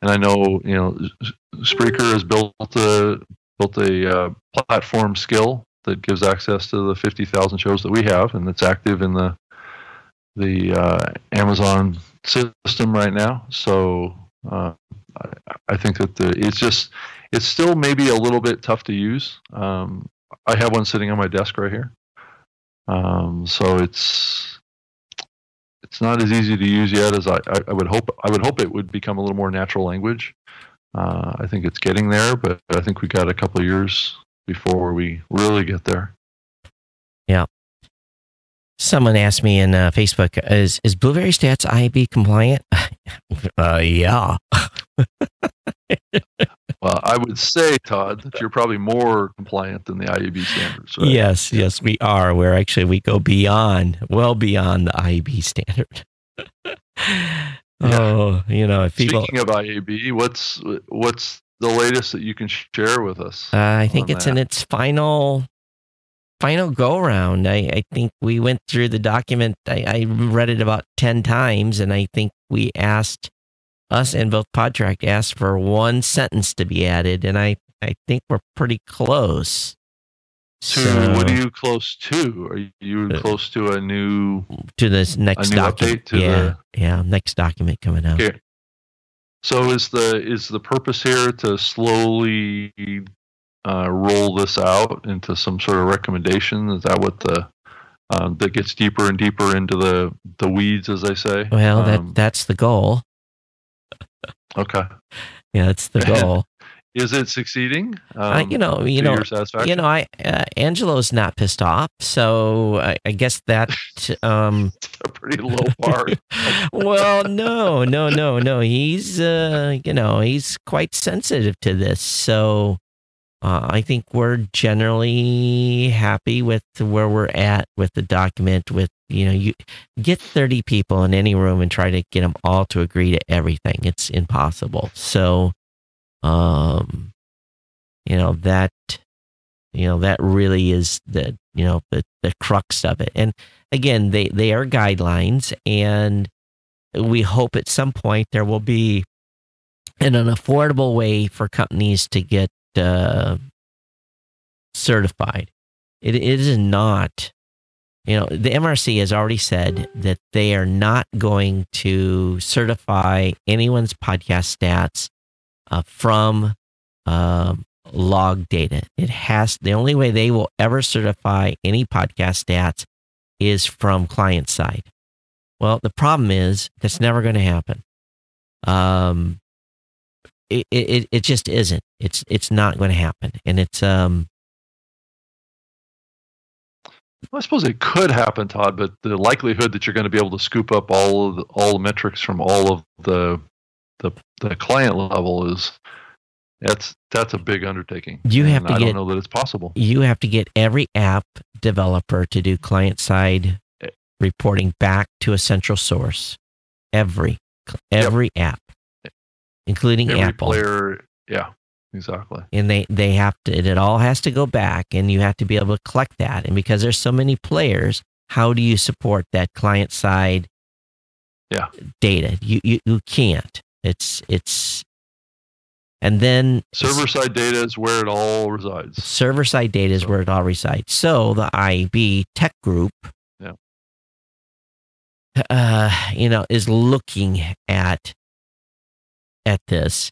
and I know you know Spreaker has built a built a uh, platform skill that gives access to the fifty thousand shows that we have, and it's active in the the uh, Amazon system right now. So uh, I, I think that the, it's just it's still maybe a little bit tough to use. Um, I have one sitting on my desk right here, um, so it's it's not as easy to use yet as I, I, I would hope. I would hope it would become a little more natural language. Uh, I think it's getting there, but I think we got a couple years before we really get there. Yeah. Someone asked me in uh, Facebook, is, is Blubrry Stats IAB compliant? uh, yeah. Well, I would say, Todd, that you're probably more compliant than the IAB standards. Right? Yes, yes, we are. We're actually, we go beyond, well beyond the IAB standard. Oh, you know, if people, Speaking of IAB, what's what's the latest that you can share with us? Uh, I think it's in its final final go round. I, I think we went through the document. I, I read it about ten times, and I think we asked us and both Podtrac asked for one sentence to be added, and I I think we're pretty close. to So, what are you close to? Are you Uh, close to a new? to this next document? yeah, the- yeah, next document coming out. Okay. So is the is the purpose here to slowly uh, roll this out into some sort of recommendation? Is that what the um, that gets deeper and deeper into the the weeds, as they say? Well, that Um, that's the goal. Okay. Yeah, that's the goal. Is it succeeding? I, Um, you know, you know, you know, I uh, Angelo's not pissed off, so I, I guess that. Um, It's a pretty low bar. well, no, no, no, no. He's, uh, you know, he's quite sensitive to this, so uh, I think we're generally happy with where we're at with the document. With you know, you get thirty people in any room and try to get them all to agree to everything. It's impossible. So, um, you know that you know that really is the you know the the crux of it and again they they are guidelines and we hope at some point there will be and an affordable way for companies to get uh, certified. It, it is not, you know, the MRC has already said that they are not going to certify anyone's podcast stats uh, from uh, log data. It has the only way they will ever certify any podcast stats is from client side. Well, the problem is that's never going to happen. Um, it, it it just isn't. It's it's not going to happen, and it's um. Well, I suppose it could happen, Todd, but the likelihood that you're going to be able to scoop up all of the, all the metrics from all of the the the client level is that's that's a big undertaking. You have and to I get- don't know that it's possible. You have to get every app developer to do client side Eh. reporting back to a central source. Every every app, including Every Apple. player, yeah, exactly. and they they have to it all has to go back and you have to be able to collect that and because there's so many players how do you support that client side Yeah. data you, you you can't it's it's and then Server side data is where it all resides. server side data is So- where it all resides so the IAB tech group Yeah. uh you know is looking at at this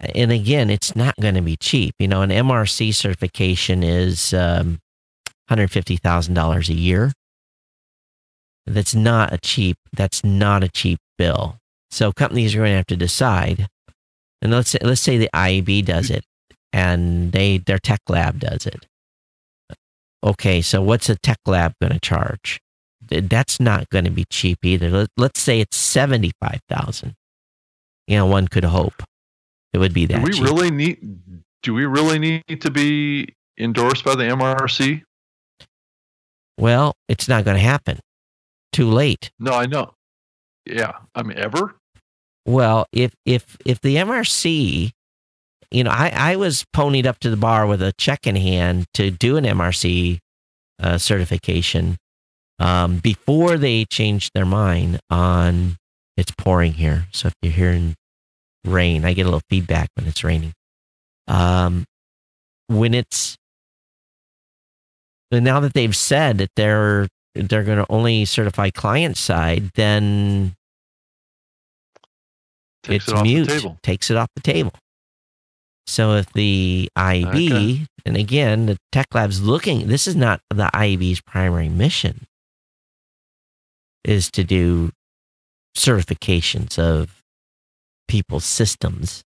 and again it's not going to be cheap you know an MRC certification is um $150,000 a year. That's not a cheap that's not a cheap bill. So companies are going to have to decide. And let's say, let's say the IAB does it and they their tech lab does it. Okay so what's a tech lab going to charge that's not going to be cheap either. Let, let's say it's 75,000 you know one could hope it would be that. Do we cheap. really need? Do we really need to be endorsed by the MRC? well it's not going to happen too late No, I know. Yeah, I mean, ever? Well, if if if the MRC, you know, I I was ponied up to the bar with a check in hand to do an MRC uh, certification um, before they changed their mind on. It's pouring here, so if you're hearing rain, I get a little feedback when it's raining. Um, when it's now that they've said that they're they're going to only certify client side, then Takes it's it mute, takes it off the table. So if the IAB, Okay. and again, the Tech Lab's looking, this is not the IAB's primary mission, is to do certifications of people's systems.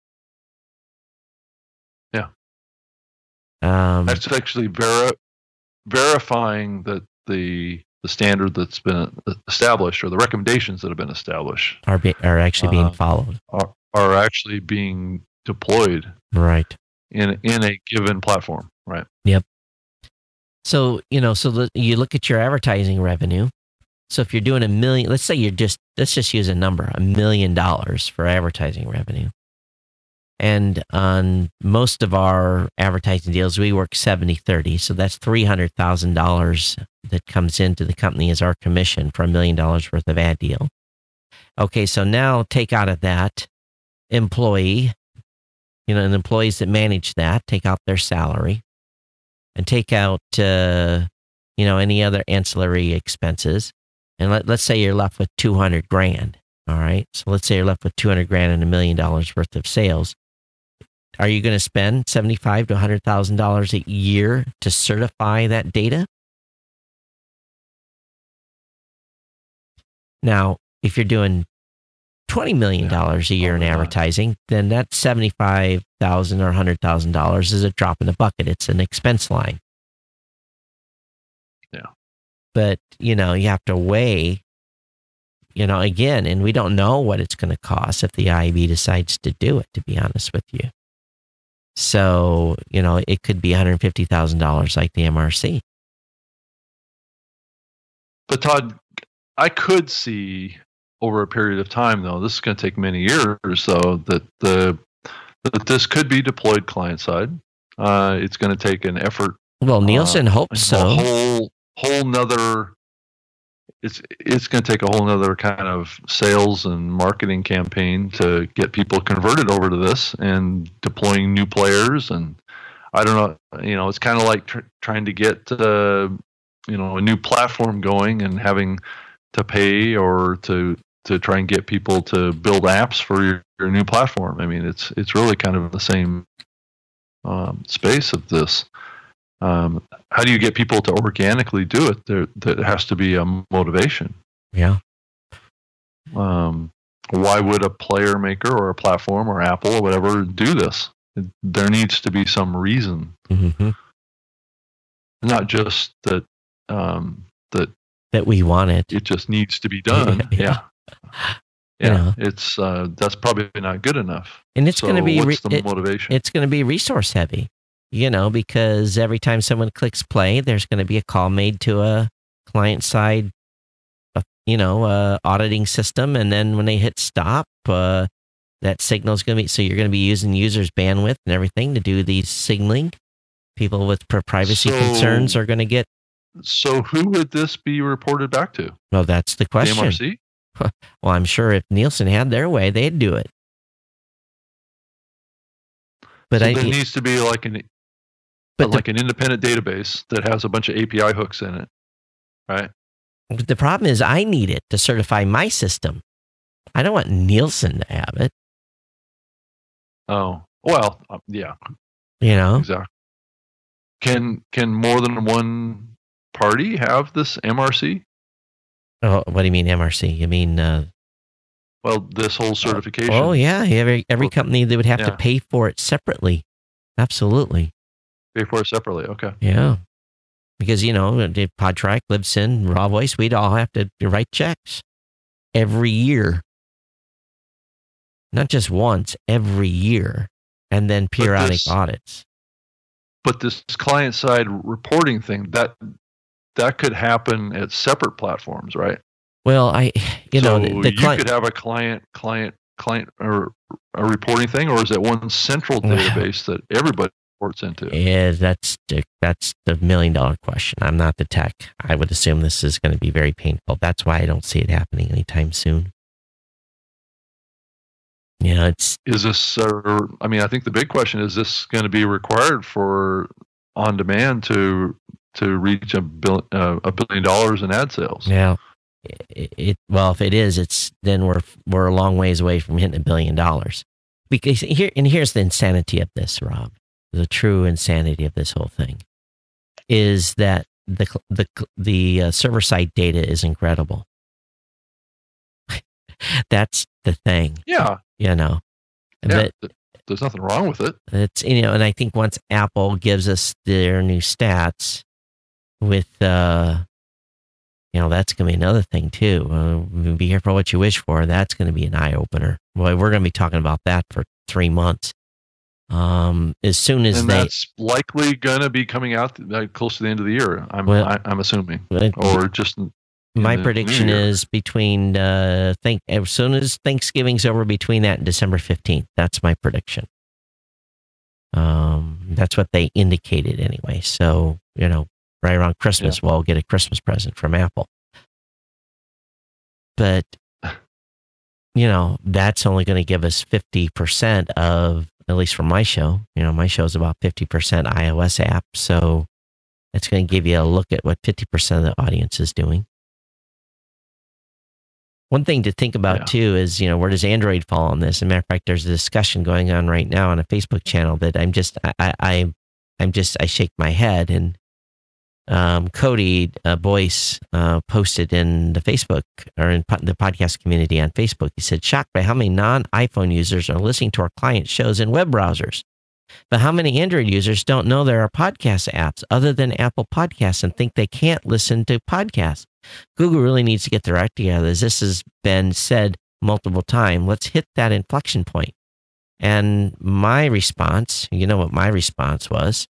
Yeah. Um, That's actually veri- verifying that the the standard that's been established or the recommendations that have been established are be, are actually being Uh, followed. are, are actually being deployed Right. in in a given platform, right? Yep so, you know, so the, you look at your advertising revenue. So if you're doing a million, let's say you're just, let's just use a number, a million dollars for advertising revenue. And on most of our advertising deals, we work 70 30. So that's $300,000 that comes into the company as our commission for a million dollars worth of ad deal. Okay, so now take out of that employee, you know, and employees that manage that, take out their salary and take out uh, you know any other ancillary expenses and let, let's say you're left with 200 grand all right? So let's say you're left with 200 grand and a million dollars worth of sales. Are you going to spend 75 to 100 thousand dollars a year to certify that data? Now if you're doing 20 million dollars a year in advertising then that 75,000 or 100,000 dollars is a drop in the bucket. It's an expense line. Yeah. But you know you have to weigh you know again and we don't know what it's going to cost if the IAB decides to do it to be honest with you. So you know it could be $150,000 like the MRC But Todd, I could see over a period of time, though, this is going to take many years, though, that the that this could be deployed client side. Uh, it's going to take an effort, well Nielsen hopes a so. whole whole nother it's it's going to take a whole other kind of sales and marketing campaign to get people converted over to this and deploying new players and I don't know you know it's kind of like tr- trying to get uh, you know a new platform going and having to pay or to to try and get people to build apps for your, your new platform. I mean it's it's really kind of the same um, space of this. Um, how do you get people to organically do it? There, there has to be a motivation. Yeah. Um, why would a player maker or a platform or Apple or whatever do this? There needs to be some reason, Mm-hmm. not just that um, that That we want it. it just needs to be done. Yeah. yeah, You know. It's uh, that's probably not good enough. And it's so going to be, what's the it- motivation? it's going to be resource heavy, you know, because every time someone clicks play, there's going to be a call made to a client side, uh, you know, uh, auditing system. And then when they hit stop, uh, that signal is going to be, so you're going to be using users' bandwidth and everything to do these signaling. People with privacy So- concerns are going to get, so who would this be reported back to? well, that's the question. The. MRC? Well, I'm sure if Nielsen had their way, they'd do it. But so I, there needs to be like an but like an independent database that has a bunch of API hooks in it, right? but the problem is I need it to certify my system. I don't want Nielsen to have it, Oh, well, um, yeah, you know? exactly. Can can more than one party have this MRC? Oh, what do you mean MRC? You mean, uh, Well, this whole certification. oh, yeah. Every, every company, they would have to pay for it separately. Absolutely. For it separately. Okay. Yeah. Because, you know, Podtrac, Libsyn, RawVoice, we'd all have to write checks every year. Not just once, every year. And then periodic this- audits. But this client side reporting thing that that could happen at separate platforms, right? Well, I, you know, the, the you client, could have a client client client or a reporting thing, or is it one central database that everybody reports into? Yeah, that's the, that's the million dollar question. I'm not the tech. I would assume this is going to be very painful. That's why I don't see it happening anytime soon. Yeah, it's is this uh, i mean i think the big question is this going to be required for on demand to to reach a, bill, uh, a billion dollars in ad sales Yeah. it, it well, if it is, it's then we're we're a long ways away from hitting a billion dollars. Because here and here's the insanity of this, Rob. The true insanity of this whole thing is that the the the uh, server side data is incredible. That's the thing. yeah you know. yeah But there's nothing wrong with it it's you know, and I think once Apple gives us their new stats with uh you know, that's gonna be another thing too. Uh, be careful what you wish for. That's gonna be an eye opener. Boy, we're gonna be talking about that for three months. Um, as soon as and they, that's likely going to be coming out uh, close to the end of the year i'm Well- I, i'm assuming uh, or just my prediction is between uh think as soon as Thanksgiving's over between that and December 15th. That's my prediction. Um that's what they indicated anyway. So, you know, right around Christmas we'll get a Christmas present from Apple. But you know, that's only going to give us 50% of at least for my show. You know, my show is about 50% iOS app, so it's going to give you a look at what 50% of the audience is doing. One thing to think about Yeah. too is, you know, where does Android fall on this? As a matter of fact, there's a discussion going on right now on a Facebook channel that I'm just, I, I, I I'm just, I shake my head. And um, Cody uh, Boyce uh, posted in the Facebook or in po- the podcast community on Facebook. He said, shocked by how many non iPhone users are listening to our client shows in web browsers. But how many Android users don't know there are podcast apps other than Apple Podcasts and think they can't listen to podcasts? Google really needs to get their act together. As this has been said multiple times, let's hit that inflection point. And my response, you know what my response was?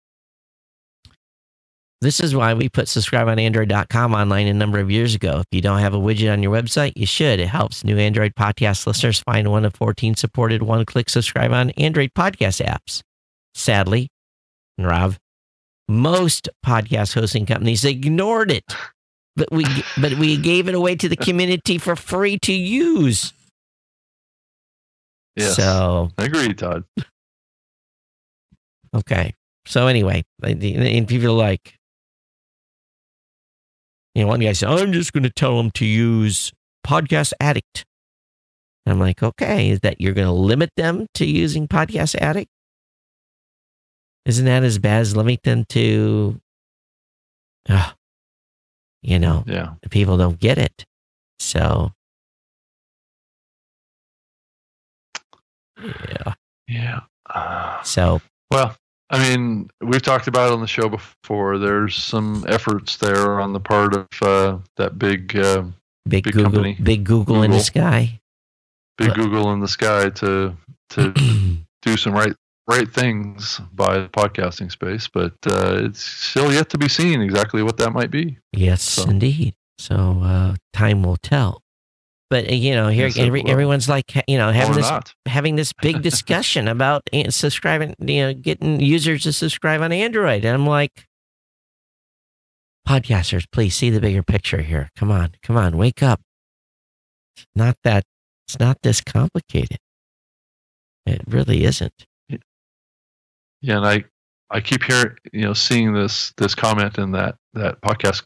This is why we put subscribeonandroid.com online a number of years ago. If you don't have a widget on your website, you should. It helps new Android podcast listeners find one of 14 supported one click subscribe on Android podcast apps. Sadly, Rob, most podcast hosting companies ignored it. but we but we gave it away to the community for free to use. Yes. So Agreed, Todd. okay. So anyway, and people are like, you know, one guy said, "I'm just going to tell them to use Podcast Addict." I'm like, okay, is that you're going to limit them to using Podcast Addict? Isn't that as bad as limiting them to, uh, you know, Yeah. the people don't get it. So, yeah. Yeah. Uh, So, well, I mean, we've talked about it on the show before. There's some efforts there on the part of uh, that big, uh, big, Big Google, company. big Google, in the sky. big But- Google in the sky to to do some right right things by the podcasting space, but uh, it's still yet to be seen exactly what that might be. yes, So- indeed. So, uh, time will tell. But uh, you know, here Yes, every, everyone's like, you know, having this not. having this big discussion about uh, subscribing, you know, getting users to subscribe on Android, and I'm like, podcasters, please see the bigger picture here. Come on, come on, wake up. It's not that. It's not this complicated. It really isn't. Yeah, and I I keep hearing you know seeing this this comment in that that podcast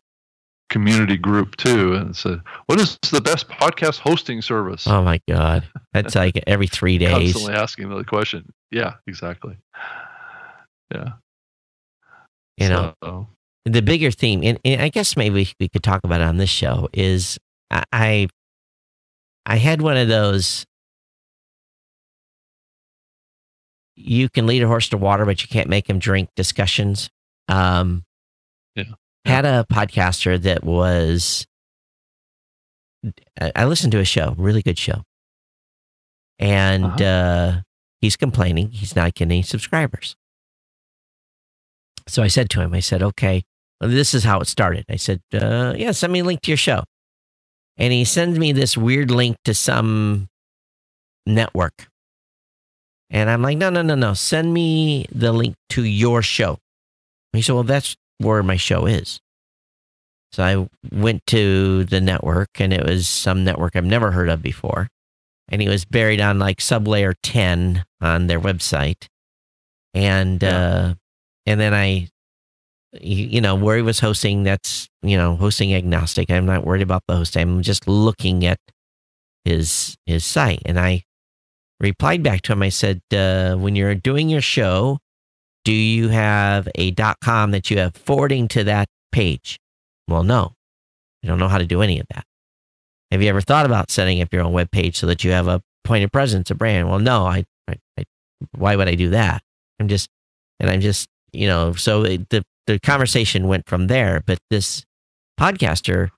community group too, and said, "What is the best podcast hosting service?" Oh my god, that's like every three days. Constantly asking the question. Yeah, exactly. Yeah. You know, the bigger theme, and, and I guess maybe we could talk about it on this show, is I, I I had one of those. You can lead a horse to water, but you can't make him drink discussions. Um, Yeah. Had a podcaster that was. I listened to a show, really good show, and Uh-huh. uh, he's complaining he's not getting any subscribers. So I said to him, I said, okay, well, this is how it started. I said, uh, yeah, send me a link to your show. And he sends me this weird link to some network. And I'm like, no, no, no, no. Send me the link to your show. He said, well, that's where my show is. So I went to the network and it was some network I've never heard of before. And he was buried on like sublayer 10 on their website. And, Yeah. uh, and then I, you you know, where he was hosting, that's, you know, hosting agnostic. I'm not worried about the host. I'm just looking at his, his site. And I replied back to him. I said, uh, when you're doing your show, do you have a .com that you have forwarding to that page? Well, no, I don't know how to do any of that. Have you ever thought about setting up your own web page so that you have a point of presence, a brand? Well, no, I, I, I why would I do that? I'm just, and I'm just, you know, so it, the, the conversation went from there, but this podcaster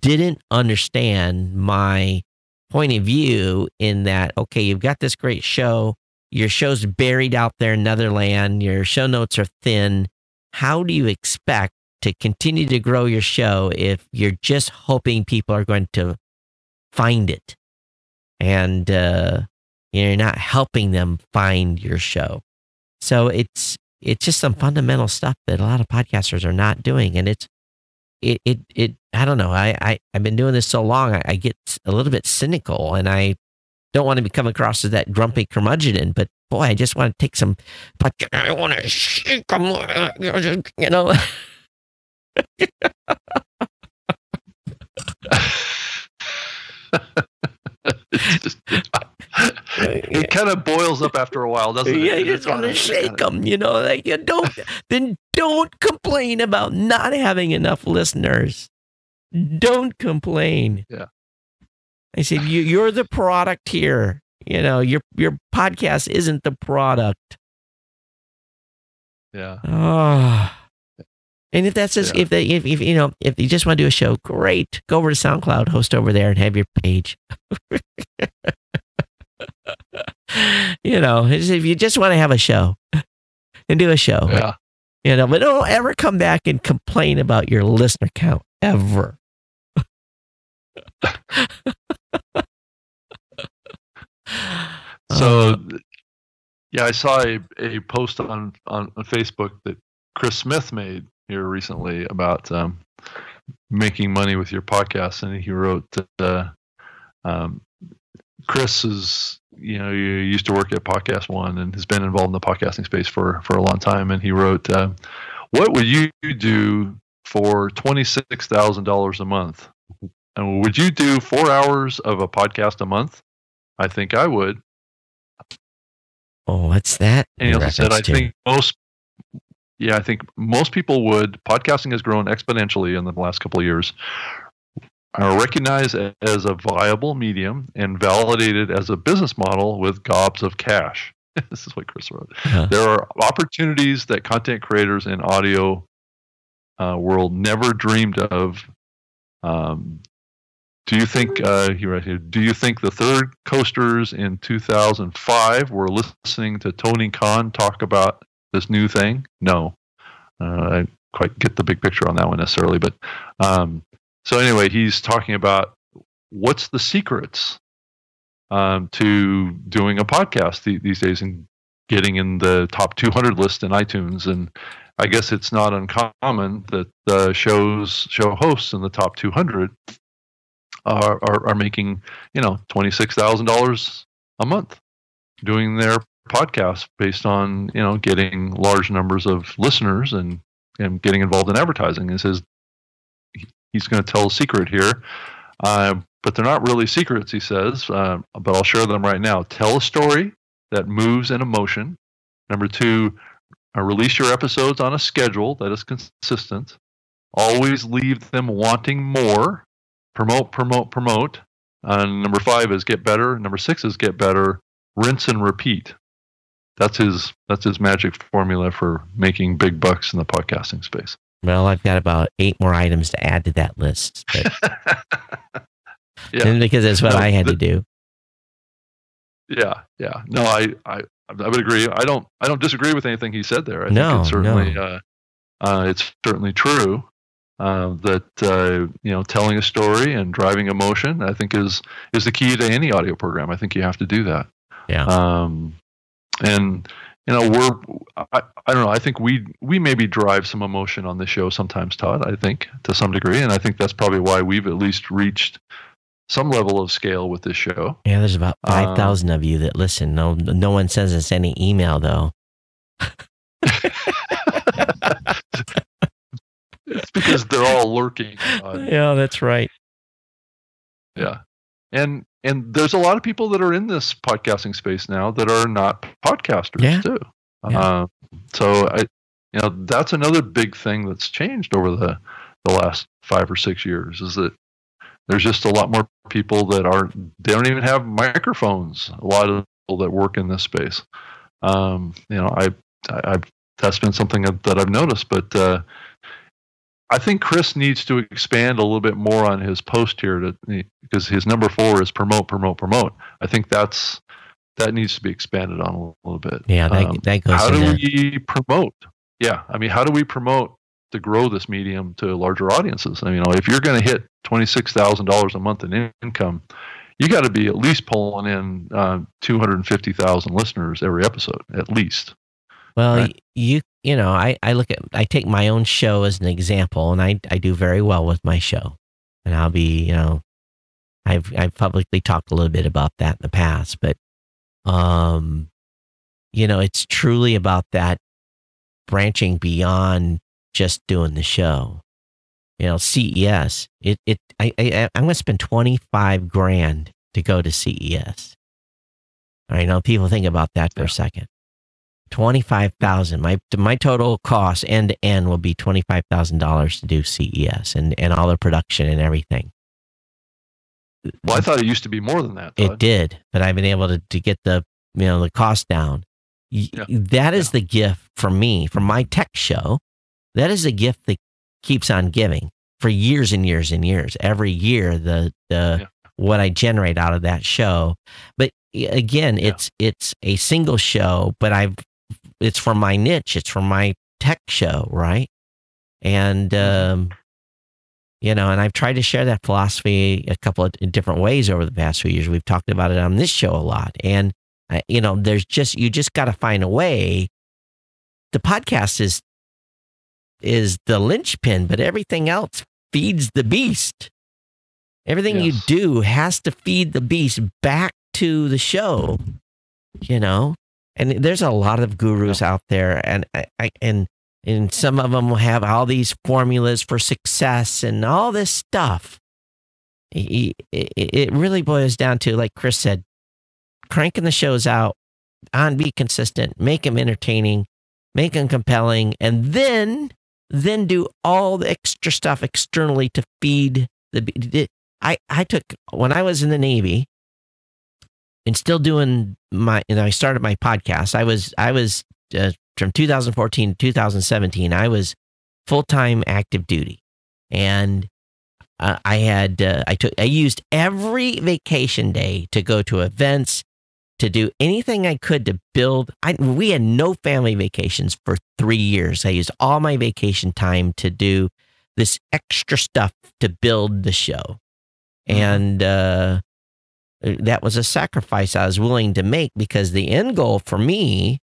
didn't understand my point of view in that, okay, you've got this great show. Your show's buried out there in Netherland. Your show notes are thin. How do you expect to continue to grow your show if you're just hoping people are going to find it and uh, you're not helping them find your show? So it's it's just some fundamental stuff that a lot of podcasters are not doing, and it's it it it I don't know. I I I've been doing this so long, I, I get a little bit cynical, and I don't want to become across as that grumpy curmudgeon. But boy, I just want to take some. But I want to shake them, uh, you know. just, it kind of boils up after a while, doesn't it? yeah, you just want to shake them, you know. Like you don't, then don't complain about not having enough listeners. Don't complain. Yeah. I said you you're the product here. You know, your your podcast isn't the product. Yeah. Oh. And if that's just, Yeah. if they if, if you know if you just want to do a show, great. Go over to SoundCloud, host over there, and have your page. you know, if you just want to have a show, and do a show. Yeah. You know, but don't ever come back and complain about your listener count ever. So, Uh, yeah, I saw a, a post on, on, on Facebook that Chris Smith made here recently about um, making money with your podcast, and he wrote that uh, um, Chris is you know you used to work at Podcast One and has been involved in the podcasting space for for a long time, and he wrote, uh, "What would you do for twenty six thousand dollars a month? And would you do four hours of a podcast a month? I think I would." Oh, what's that? And he also said, "I to? think most." Yeah, I think most people would. Podcasting has grown exponentially in the last couple of years are recognized as a viable medium and validated as a business model with gobs of cash. this is what Chris wrote. Uh-huh. There are opportunities that content creators in audio uh, world never dreamed of. Um, do you think uh, right here? Do you think the third coasters in 2005 were listening to Tony Khan talk about this new thing? No, uh, I quite get the big picture on that one necessarily, but um, so anyway, he's talking about what's the secrets um, to doing a podcast th- these days and getting in the top 200 list in iTunes. And I guess it's not uncommon that the shows show hosts in the top 200 are are, are making you know twenty six thousand dollars a month doing their podcast based on you know getting large numbers of listeners and and getting involved in advertising. And says he's going to tell a secret here. Uh, but they're not really secrets, he says, uh, but I'll share them right now. Tell a story that moves an emotion. Number two, uh, release your episodes on a schedule that is consistent. Always leave them wanting more. Promote, promote, promote. And number five is get better. Number six is get better. Rinse and repeat. That's his. That's his magic formula for making big bucks in the podcasting space. Well, I've got about eight more items to add to that list. yeah. because that's what no, I had the, to do. Yeah, yeah. No, I, I, I would agree. I don't, I don't disagree with anything he said there. I no, think it's certainly, no. uh, uh, it's certainly true uh, that uh, you know telling a story and driving emotion. I think is is the key to any audio program. I think you have to do that. Yeah. Um, and you know we're I, I don't know i think we we maybe drive some emotion on the show sometimes todd i think to some degree and i think that's probably why we've at least reached some level of scale with this show yeah there's about 5000 um, of you that listen no no one sends us any email though it's because they're all lurking yeah that's right yeah and and there's a lot of people that are in this podcasting space now that are not podcasters yeah. too. Yeah. Uh, so I, you know, that's another big thing that's changed over the the last five or six years is that there's just a lot more people that are they don't even have microphones. A lot of people that work in this space. Um, you know, I, I have that's been something that I've noticed, but uh, I think Chris needs to expand a little bit more on his post here to because his number four is promote, promote, promote. I think that's that needs to be expanded on a little bit. Yeah, that, um, that goes. How do we promote? Yeah, I mean, how do we promote to grow this medium to larger audiences? I mean, you know, if you're going to hit twenty six thousand dollars a month in income, you got to be at least pulling in uh, two hundred and fifty thousand listeners every episode, at least. Well, right? you you know, I, I look at I take my own show as an example, and I I do very well with my show, and I'll be you know, I've I've publicly talked a little bit about that in the past, but um, you know, it's truly about that branching beyond just doing the show. You know, CES. It it I, I I'm going to spend twenty five grand to go to CES. I know people think about that for yeah. a second. Twenty five thousand. My my total cost end to end will be twenty five thousand dollars to do CES and and all the production and everything. Well, I thought it used to be more than that. Todd. It did, but I've been able to to get the you know the cost down. Yeah. That is yeah. the gift for me, for my tech show. That is a gift that keeps on giving for years and years and years. Every year, the the yeah. what I generate out of that show. But again, it's it's a single show, but I've it's for my niche. It's for my tech show, right? And mm-hmm. um, you know, and I've tried to share that philosophy a couple of different ways over the past few years. We've talked about it on this show a lot, and uh, you know, there's just you just got to find a way. The podcast is is the linchpin, but everything else feeds the beast. Everything Yes. you do has to feed the beast back to the show, you know? And there's a lot of gurus out there and I, and and some of them will have all these formulas for success and all this stuff. It, it, it really boils down to like Chris said, cranking the shows out on be consistent, make them entertaining, make them compelling, and then then do all the extra stuff externally to feed the. I I took when I was in the Navy and still doing my and I started my podcast. I was I was uh, from 2014 to 2017. I was full time active duty, and uh, I had uh, I took I used every vacation day to go to events to do anything I could to build. I, we had no family vacations for three years. I used all my vacation time to do this extra stuff to build the show. And uh, that was a sacrifice I was willing to make because the end goal for me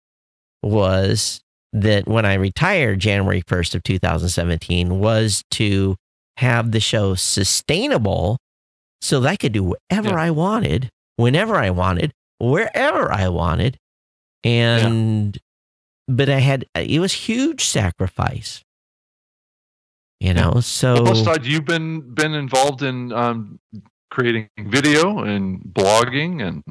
was that when I retired January 1st of 2017 was to have the show sustainable so that I could do whatever Yeah. I wanted, whenever I wanted, wherever I wanted. And, but I had, it was huge sacrifice, you know? So, Plus, Todd, you've been been involved in um, creating video and blogging and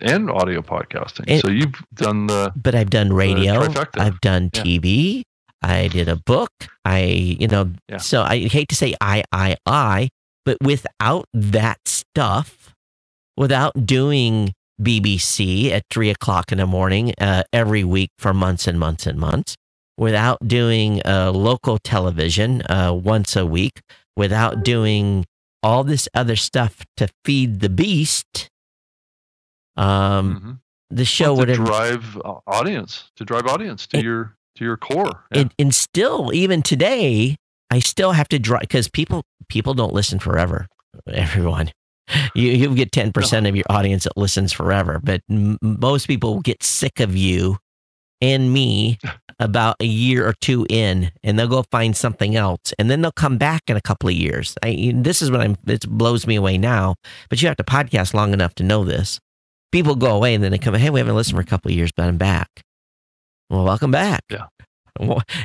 and audio podcasting. It- so you've done the but I've done radio. I've done Yeah. TV, I did a book, I, you know, Yeah. so I hate to say I, I, I, but without that stuff, without doing BBC at three o'clock in the morning uh, every week for months and months and months, without doing uh, local television uh, once a week, without doing all this other stuff to feed the beast, um, Mhm. the show to would have drive uh, audience to drive audience to It- your to your core. Yeah. and, and still even today i still have to drive because people people don't listen forever everyone you you get 10% of your audience that listens forever but m- most people will get sick of you and me about a year or two in and they'll go find something else and then they'll come back in a couple of years I, this is what i'm it blows me away now but you have to podcast long enough to know this people go away and then they come hey we haven't listened for a couple of years but i'm back well welcome back Yeah.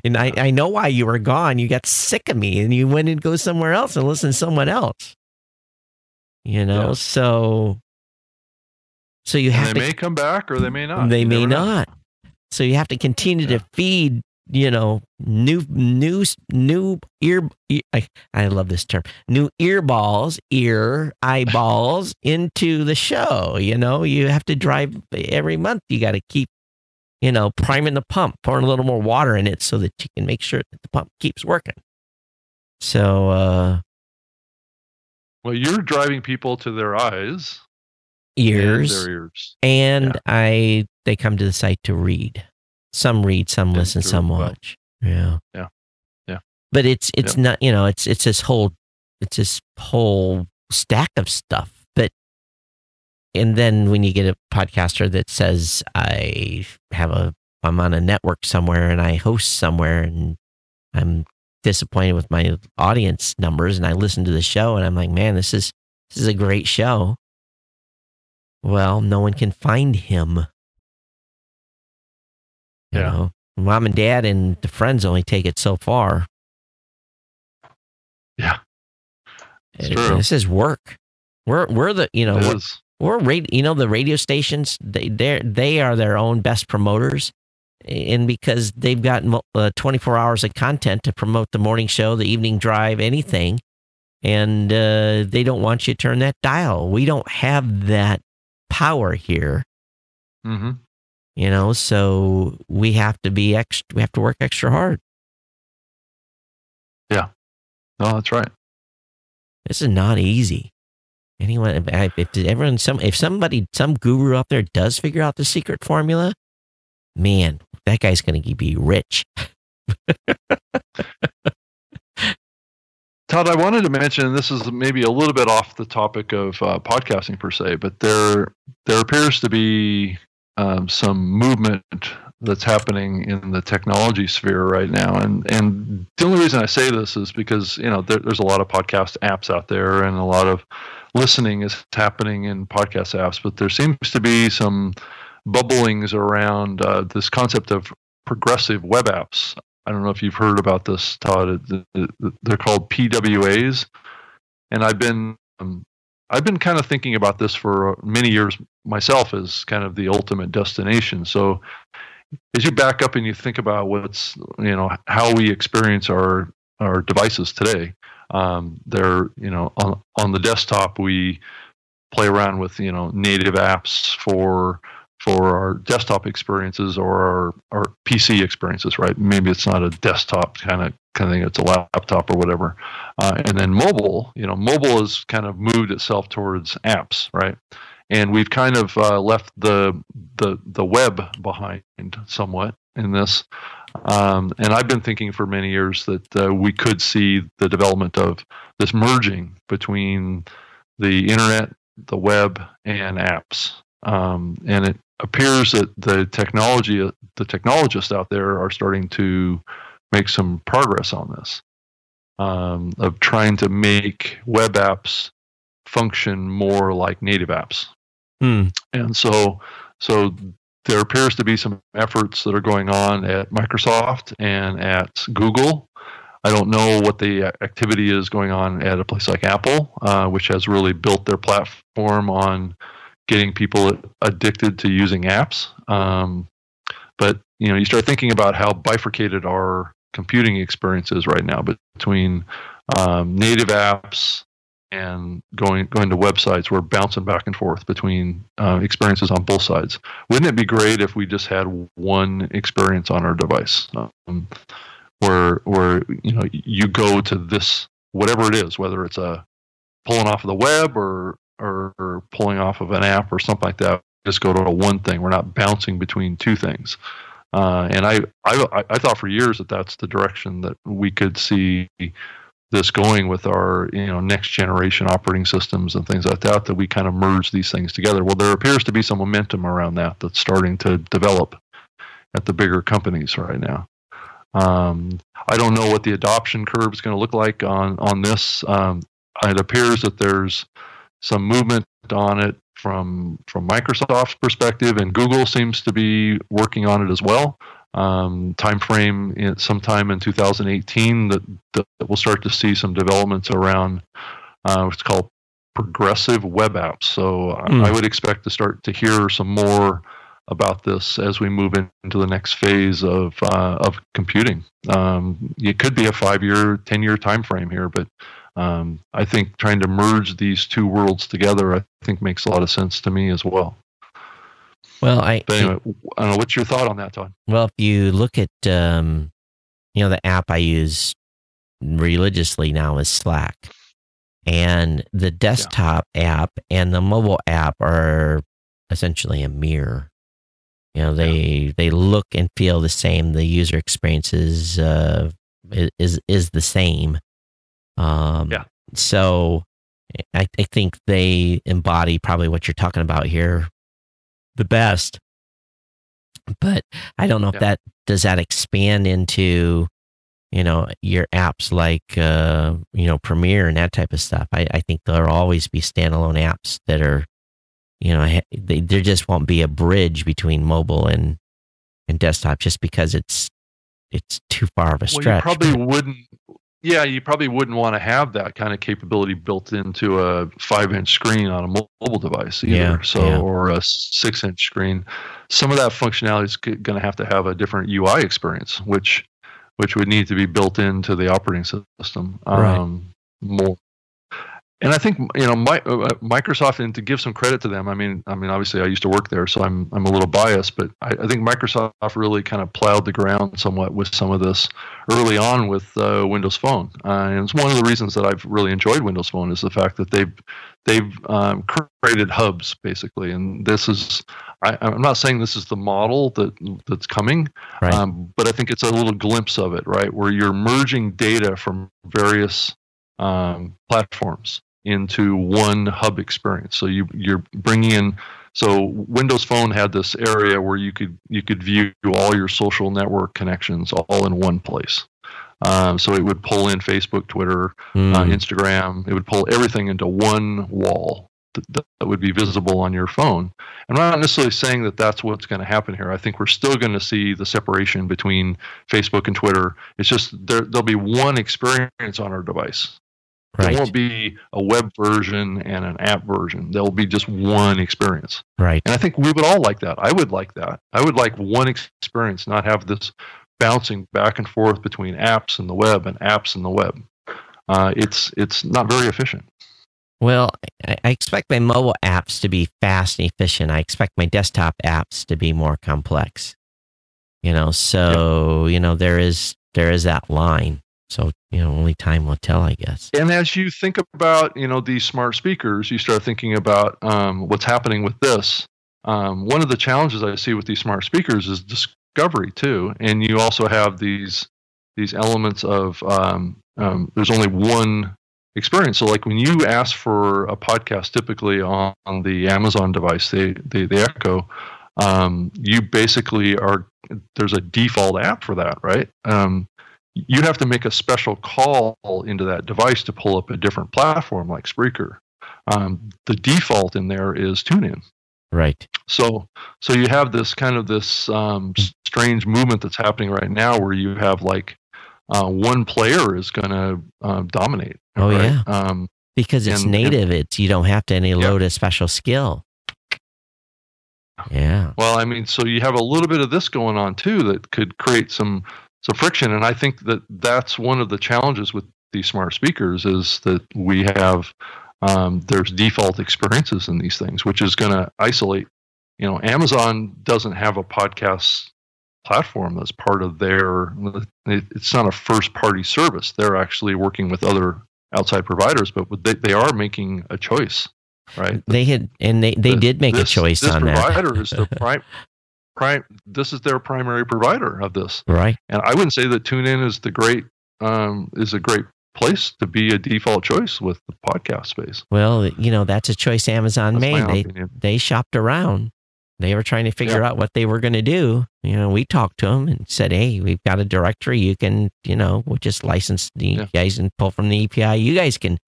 and I, I know why you were gone. You got sick of me and you went and go somewhere else and listen to someone else. You know, Yeah. so so you And have they to may come back or they may not. they You may not. know. So you have to continue Yeah. to feed, you know, new new new ear, ear I, I love this term. New earballs, ear, eyeballs into the show, you know. You have to drive every month. You got to keep you know, priming the pump, pouring a little more water in it so that you can make sure that the pump keeps working. So, uh, Well, you're driving people to their eyes ears and ears. and Yeah. I they come to the site to read. Some read, some And listen, some well, watch. Yeah. Yeah. Yeah. But it's it's Yeah. not, you know, it's it's this whole it's this whole stack of stuff. But and then when you get a podcaster that says I have a I'm on a network somewhere and I host somewhere and I'm disappointed with my audience numbers and I listen to the show and I'm like, man, this is this is a great show. Well, no one can find him. You Yeah. know, mom and dad and the friends only take it so far. Yeah. It's It- true. This is work. We're we're the you know It we're, is. we're radio, you know the radio stations they they they are their own best promoters, and because they've got uh, 24 hours of content to promote the morning show, the evening drive, anything, and uh, they don't want you to turn that dial. We don't have that power here, hmm you know, so we have to be extra. We have to work extra hard. Yeah. No, that's right. This is not easy. Anyone, if if everyone, some, if somebody, some guru out there does figure out the secret formula, man, that guy's going to be rich. Todd, I wanted to mention, this is maybe a little bit off the topic of uh, podcasting per se, but there there appears to be um, some movement that's happening in the technology sphere right now. And and the only reason I say this is because you know there, there's a lot of podcast apps out there, and a lot of listening is happening in podcast apps. But there seems to be some bubblings around uh, this concept of progressive web apps. I don't know if you've heard about this, Todd. They're called PWAs, and I've been um, I've been kind of thinking about this for many years myself as kind of the ultimate destination. So as you back up and you think about what's you know how we experience our our devices today, um, they're you know on on the desktop we play around with you know native apps for for our desktop experiences or our, our PC experiences, right? Maybe it's not a desktop kind of kind of thing; it's a laptop or whatever. Uh, and then mobile, you know, mobile has kind of moved itself towards apps, right? And we've kind of uh, left the the the web behind somewhat in this. Um, and I've been thinking for many years that uh, we could see the development of this merging between the internet, the web, and apps. Um, and it appears that the technology, the technologists out there are starting to make some progress on this, um, of trying to make web apps function more like native apps. Hmm. And so, so there appears to be some efforts that are going on at Microsoft and at Google. I don't know what the activity is going on at a place like Apple, uh, which has really built their platform on getting people addicted to using apps. Um, but you know, you start thinking about how bifurcated our computing experience is right now between um, native apps and going going to websites. We're bouncing back and forth between uh, experiences on both sides. Wouldn't it be great if we just had one experience on our device, um, where where you know you go to this whatever it is, whether it's a pulling off of the web or or, or pulling off of an app or something like that. Just go to one thing. We're not bouncing between two things. Uh, and I, I, I thought for years that that's the direction that we could see this going with our you know next generation operating systems and things like that that we kind of merge these things together well there appears to be some momentum around that that's starting to develop at the bigger companies right now um, i don't know what the adoption curve is going to look like on on this um, it appears that there's some movement on it from from Microsoft's perspective, and Google seems to be working on it as well. Um, time frame in, sometime in 2018 that, that we'll start to see some developments around uh, what's called progressive web apps. So mm. I would expect to start to hear some more about this as we move into the next phase of uh, of computing. Um, it could be a five year, ten year time frame here, but um, I think trying to merge these two worlds together, I think makes a lot of sense to me as well. Well, I, but anyway, I don't know. What's your thought on that, Todd? Well, if you look at, um, you know, the app I use religiously now is Slack, and the desktop yeah. app and the mobile app are essentially a mirror. You know, they yeah. they look and feel the same. The user experience is uh, is is the same. Um, yeah. So I, I think they embody probably what you're talking about here the best. But I don't know yeah. if that does that expand into, you know, your apps like, uh, you know, Premiere and that type of stuff. I, I think there'll always be standalone apps that are, you know, they, there just won't be a bridge between mobile and, and desktop just because it's, it's too far of a stretch. Well, you probably wouldn't yeah, you probably wouldn't want to have that kind of capability built into a five-inch screen on a mobile device either. Yeah, so, yeah. or a six-inch screen. Some of that functionality is going to have to have a different UI experience, which which would need to be built into the operating system right. um, more and I think you know my, uh, Microsoft, and to give some credit to them, I mean, I mean, obviously I used to work there, so I'm I'm a little biased, but I, I think Microsoft really kind of plowed the ground somewhat with some of this early on with uh, Windows Phone, uh, and it's one of the reasons that I've really enjoyed Windows Phone is the fact that they've they've um, created hubs basically, and this is I, am not saying this is the model that that's coming, right. um, but I think it's a little glimpse of it, right, where you're merging data from various um, platforms into one hub experience. So you you're bringing in so Windows Phone had this area where you could you could view all your social network connections all in one place. Um, so it would pull in Facebook, Twitter, mm. uh, hmm. Instagram. It would pull everything into one wall that, that would be visible on your phone. And I'm not necessarily saying that that's what's going to happen here. I think we're still going to see the separation between Facebook and Twitter. It's just there, there'll be one experience on our device. Right. There won't be a web version and an app version. There'll be just one experience. Right. And I think we would all like that. I would like that. I would like one experience, not have this bouncing back and forth between apps and the web and apps and the web. Uh, it's it's not very efficient. Well, I expect my mobile apps to be fast and efficient. I expect my desktop apps to be more complex. You know, so you know there is there is that line. So you know, only time will tell, I guess. And as you think about you know these smart speakers, you start thinking about um, what's happening with this. Um, one of the challenges I see with these smart speakers is discovery too, and you also have these these elements of um, um there's only one experience. So, like when you ask for a podcast, typically on, on the Amazon device, the the, the Echo, um, you basically are there's a default app for that, right? Um, you have to make a special call into that device to pull up a different platform like Spreaker. Um, the default in there is TuneIn. Right. So, so you have this kind of this um, strange movement that's happening right now, where you have like uh, one player is going to uh, dominate. Oh right? yeah, um, because it's and, native. And, it's you don't have to any load yeah. a special skill. Yeah. Well, I mean, so you have a little bit of this going on too that could create some some friction, and I think that that's one of the challenges with these smart speakers is that we have um, there's default experiences in these things, which is going to isolate. You know, Amazon doesn't have a podcast platform that's part of their it's not a first party service they're actually working with other outside providers but they, they are making a choice right they had and they, they the, did make this, a choice this on provider that is the prime prime this is their primary provider of this right and i wouldn't say that TuneIn is the great um, is a great place to be a default choice with the podcast space well you know that's a choice amazon that's made they opinion. they shopped around they were trying to figure out what they were going to do. You know, we talked to them and said, "Hey, we've got a directory. You can, you know, we'll just license the yeah. guys and pull from the API. You guys can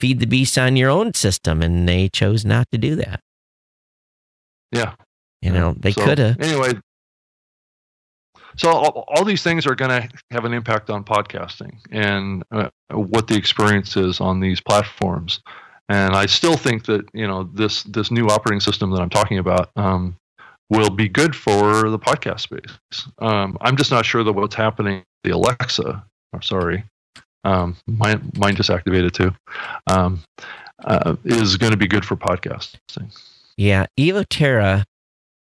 feed the beast on your own system." And they chose not to do that. Yeah, you know, they so, could have. Anyway, so all, all, these things are going to have an impact on podcasting and uh, what the experience is on these platforms. And I still think that you know this this new operating system that I'm talking about um, will be good for the podcast space. Um, I'm just not sure that what's happening the Alexa. I'm sorry, um, mine mine just activated too. Um, uh, is going to be good for podcasting. Yeah, Evo Terra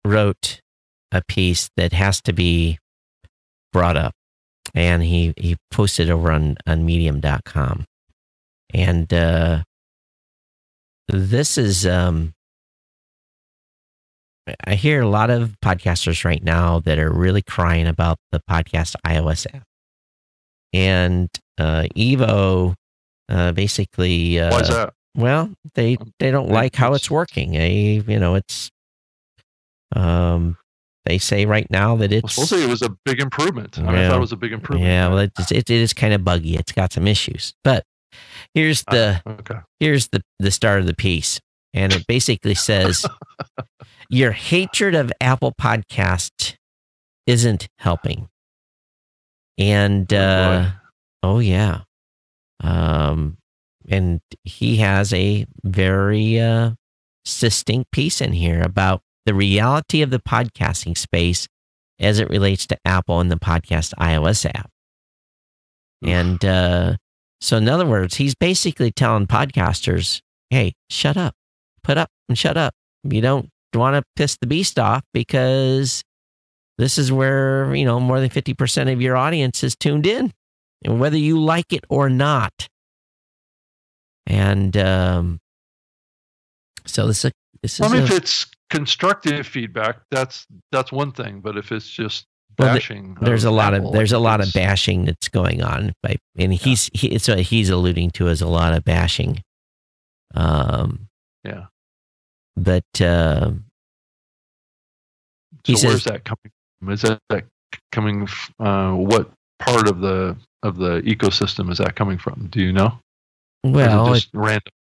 wrote a piece that has to be brought up, and he he posted over on on Medium.com, and uh, this is um I hear a lot of podcasters right now that are really crying about the podcast iOS app. And uh, Evo uh, basically uh, Why is that? Well, they they don't like how it's working. They, you know, it's um they say right now that it's well, supposedly it was a big improvement. I, mean, I thought it was a big improvement. Yeah, well, it's, it, it is kind of buggy. It's got some issues, but Here's the uh, okay. here's the the start of the piece, and it basically says, "Your hatred of Apple Podcast isn't helping." And oh, uh, oh, oh yeah, um, and he has a very uh, succinct piece in here about the reality of the podcasting space as it relates to Apple and the podcast iOS app. And uh, so, in other words, he's basically telling podcasters, hey, shut up, put up and shut up. You don't want to piss the beast off because this is where, you know, more than 50% of your audience is tuned in, and whether you like it or not. And um, so this, is. this is. I mean, a, if it's constructive feedback, that's that's one thing. But if it's just bashing. Well, there's a lot Apple, of there's a lot of bashing that's going on, by, and he's yeah. he, it's what he's alluding to as a lot of bashing. Um, yeah. but uh, so says- where's that coming from? Is that, that coming? Uh, what part of the of the ecosystem is that coming from? Do you know? Well, it, it just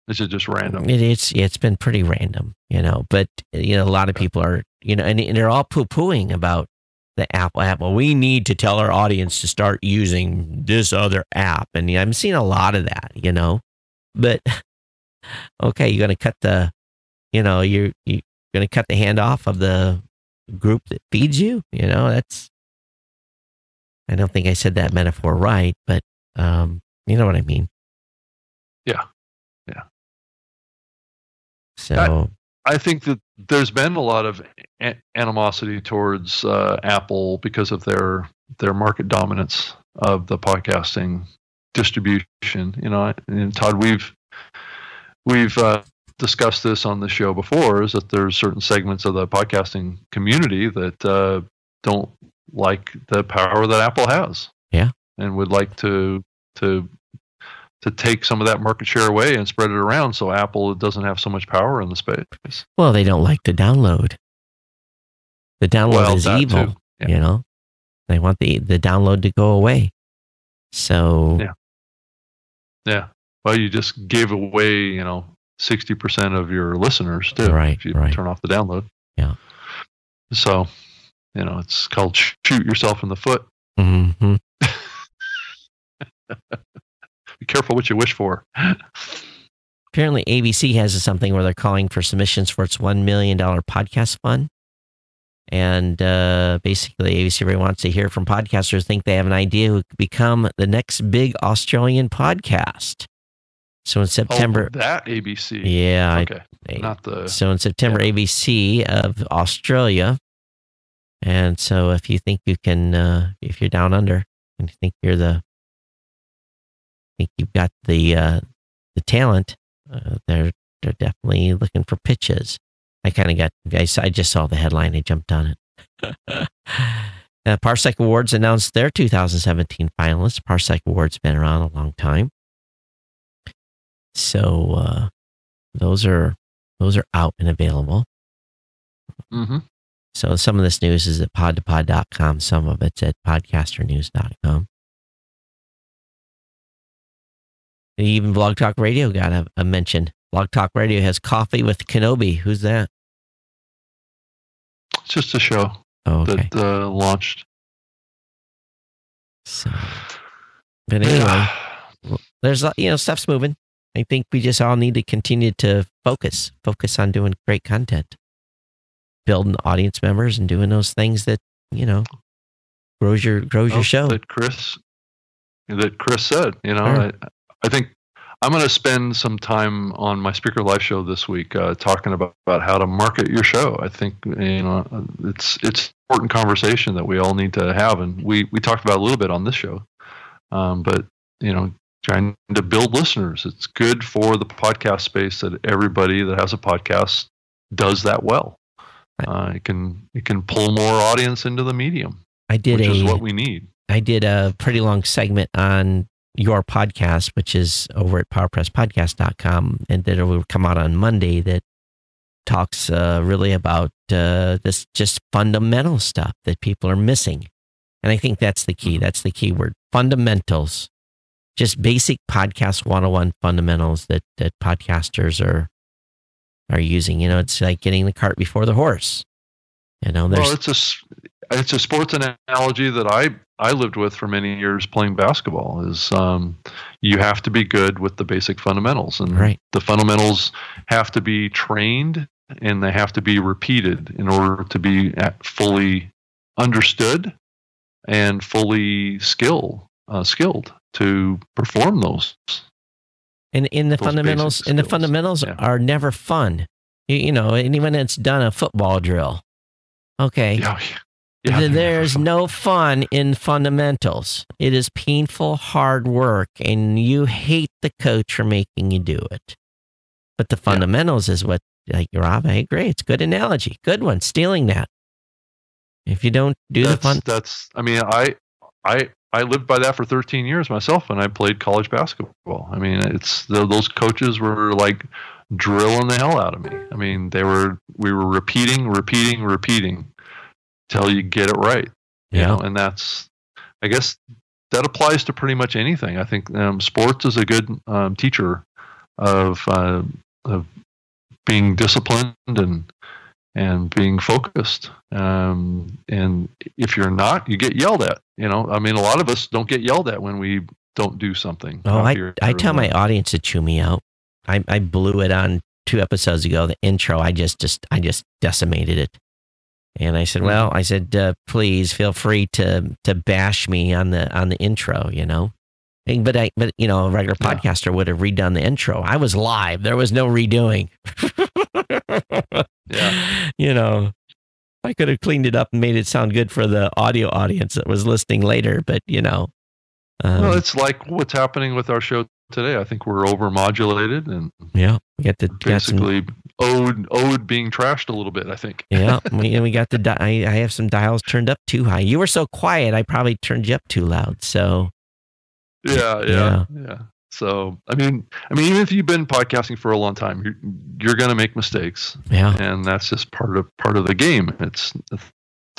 random? Is it just random? it, it's it's been pretty random, you know. But you know, a lot of people are, you know, and, and they're all poo pooing about the Apple app. Well, we need to tell our audience to start using this other app, and I'm seeing a lot of that, you know. But okay, you're gonna cut the, you know, you're you're gonna cut the hand off of the group that feeds you. You know, that's. I don't think I said that metaphor right, but um, you know what I mean. Yeah. Yeah. So I think that there's been a lot of a- animosity towards uh, Apple because of their their market dominance of the podcasting distribution. You know, and Todd, we've we've uh, discussed this on the show before. Is that there's certain segments of the podcasting community that uh, don't like the power that Apple has. Yeah. and would like to to to take some of that market share away and spread it around so Apple doesn't have so much power in the space. Well, they don't like the download. The download Well, is evil. Yeah. you know. They want the the download to go away. So Yeah. Yeah. Well, you just gave away, you know, sixty percent of your listeners too. Right, If you right. turn off the download. Yeah. So, you know, it's called shoot yourself in the foot. mhm. Careful what you wish for. apparently ABC has something where they're calling for submissions for its one million dollar podcast fund. And uh, basically, ABC really wants to hear from podcasters think they have an idea who could become the next big Australian podcast. So in September, oh, that ABC. yeah, I- Okay. Not the. So in September, ABC of Australia. And so if you think you can, uh, if you're down under and you think you're the, think you've got the, uh, the talent, uh, they're, they're definitely looking for pitches. I kind of got, I just saw the headline. I jumped on it. uh, Parsec Awards announced their 2017 finalists. Parsec Awards been around a long time. So, uh, those are, those are out and available. Mm-hmm. So some of this news is at podtopod.com. Some of it's at podcasternews.com. And Even Blog Talk Radio got a, a mention. Blog Talk Radio has coffee with Kenobi. Who's that? It's just a show Oh, okay. that uh, launched. So, but anyway, there's a- you know stuff's moving. I think we just all need to continue to focus, focus on doing great content, building audience members, and doing those things that you know grows your grows Oh, your show. that Chris that Chris said. You know, Sure. I, I think I'm going to spend some time on my Spreaker Live show this week uh, talking about, about how to market your show. I think you know it's it's important conversation that we all need to have, and we we talked about a little bit on this show. Um, but you know, trying to build listeners. It's good for the podcast space that everybody that has a podcast does that well. Uh, it can it can pull more audience into the medium, I did which a is what we need. I did a pretty long segment on your podcast, which is over at powerpresspodcast.com, and that will come out on Monday that talks uh, really about uh, this just fundamental stuff that people are missing. And I think that's the key. That's the key word fundamentals, just basic podcast 101 fundamentals that, that podcasters are are using. You know, it's like getting the cart before the horse. You know, there's Well, it's a, it's a sports analogy that I I lived with for many years playing basketball. Is um, you have to be good with the basic fundamentals, and Right. the fundamentals have to be trained and they have to be repeated in order to be fully understood and fully skill uh, skilled to perform those. And in the fundamentals, and the fundamentals Yeah. are never fun. You, you know, anyone that's done a football drill, okay, Yeah, th- yeah, there's no fun in fundamentals. It is painful, hard work, and you hate the coach for making you do it. But the fundamentals is what, like Rob, I agree. It's a good analogy, good one. Stealing that. If you don't do that's, the fun, That's. I mean, I, I, I lived by that for 13 years myself, and I played college basketball. I mean, it's tho- those coaches were like drilling the hell out of me. I mean, they were we were repeating, repeating, repeating till you get it right. You Yeah. know, and that's I guess that applies to pretty much anything. I think um, sports is a good um, teacher of uh, of being disciplined and and being focused. Um, and if you're not, you get yelled at. You know, I mean, a lot of us don't get yelled at when we don't do something. Oh, I, here. I tell my audience to chew me out. I, I blew it on two episodes ago. The intro, I just, just, I just decimated it. And I said, Mhm. well, I said, uh, please feel free to, to bash me on the, on the intro, you know? And- But I, but you know, a regular Yeah. podcaster would have redone the intro. I was live. There was no redoing. Yeah. You know, I could have cleaned it up and made it sound good for the audio audience that was listening later, but you know, um, well, it's like what's happening with our show today. I think we're overmodulated and yeah, we got the got some- basically owed owed being trashed a little bit. I think. yeah, we, and we got the. Di- I, I have some dials turned up too high. You were so quiet, I probably turned you up too loud. So Yeah, yeah, yeah. So I mean, I mean, even if you've been podcasting for a long time, you're you're going to make mistakes, yeah, and that's just part of part of the game. It's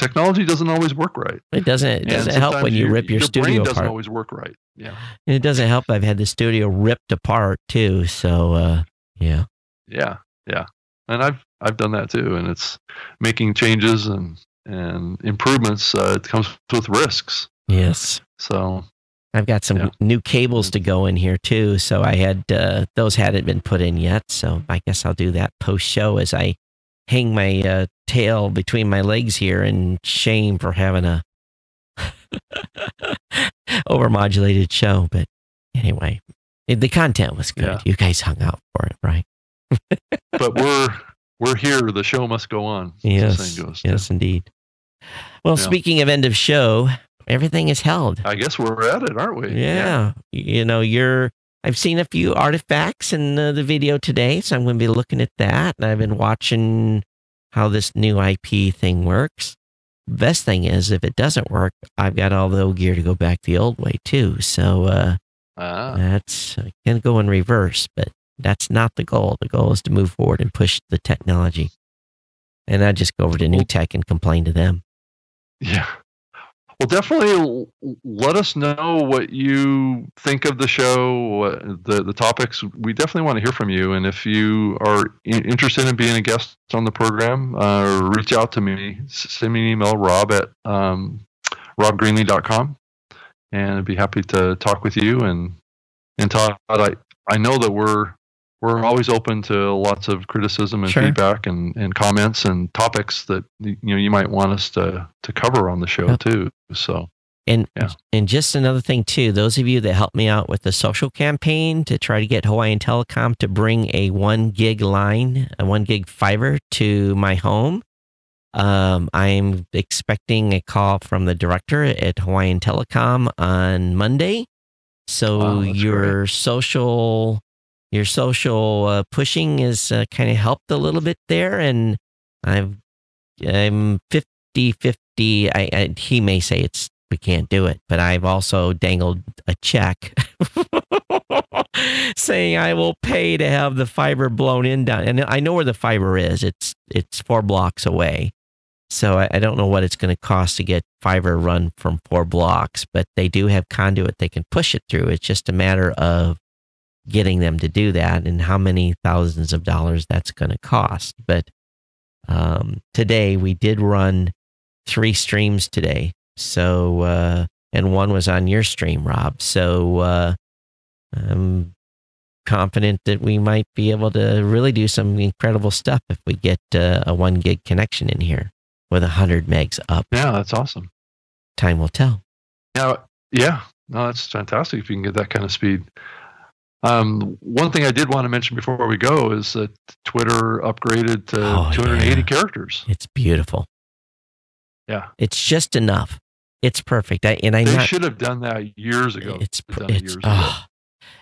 technology doesn't always work right. it doesn't. It doesn't help when you rip your, your studio brain doesn't apart. always work right. Yeah, And it doesn't help. I've had the studio ripped apart too. So uh, yeah, yeah, yeah. And I've I've done that too, and it's making changes and and improvements. Uh, it comes with risks. yes. So I've got some Yeah. new cables to go in here too. So I had uh, those hadn't been put in yet. So I guess I'll do that post show as I hang my uh, tail between my legs here in shame for having a overmodulated show. But anyway, the content was good. Yeah. You guys hung out for it, right? But we're we're here. The show must go on. Yes. goes. Yes, indeed. Well, Yeah. speaking of end of show, everything is held. I guess we're at it, aren't we? Yeah. You know, you're, I've seen a few artifacts in uh, the video today, so I'm going to be looking at that. And I've been watching how this new IP thing works. Best thing is, if it doesn't work, I've got all the old gear to go back the old way too. So uh, Ah, that's going to go in reverse, but that's not the goal. The goal is to move forward and push the technology. And I just go over to NewTek and complain to them. yeah. Well, definitely let us know what you think of the show, what, the the topics. We definitely want to hear from you. And if you are interested in being a guest on the program, uh, reach out to me. Send me an email, rob at um, robgreenlee.com, and I'd be happy to talk with you. And and Todd, I I know that we're we're always open to lots of criticism and Sure. feedback and, and comments and topics that you know you might want us to to cover on the show too. So And Yeah. and just another thing too, those of you that helped me out with the social campaign to try to get Hawaiian Telecom to bring a one gig line, a one gig fiber to my home. Um, I'm expecting a call from the director at Hawaiian Telecom on Monday. So Wow, your social your social uh, pushing is uh, kind of helped a little bit there and I've I'm 50 50 I, I he may say it's we can't do it but I've also dangled a check saying I will pay to have the fiber blown in down and I know where the fiber is it's it's 4 blocks away. So I, I don't know what it's going to cost to get fiber run from 4 blocks but they do have conduit they can push it through it's just a matter of getting them to do that and how many thousands of dollars that's going to cost but um, today we did run three streams today. So, uh, and one was on your stream, Rob. So, uh, I'm confident that we might be able to really do some incredible stuff if we get uh, a one gig connection in here with a hundred megs up. yeah, that's awesome. Time will tell. Yeah, yeah, no, that's fantastic if you can get that kind of speed. Um, one thing I did want to mention before we go is that Twitter upgraded to Oh, 280 yeah. characters. It's beautiful. Yeah. It's just enough. It's perfect. I, and I'm They not, should have done that years ago. It's it it's years ago. ah,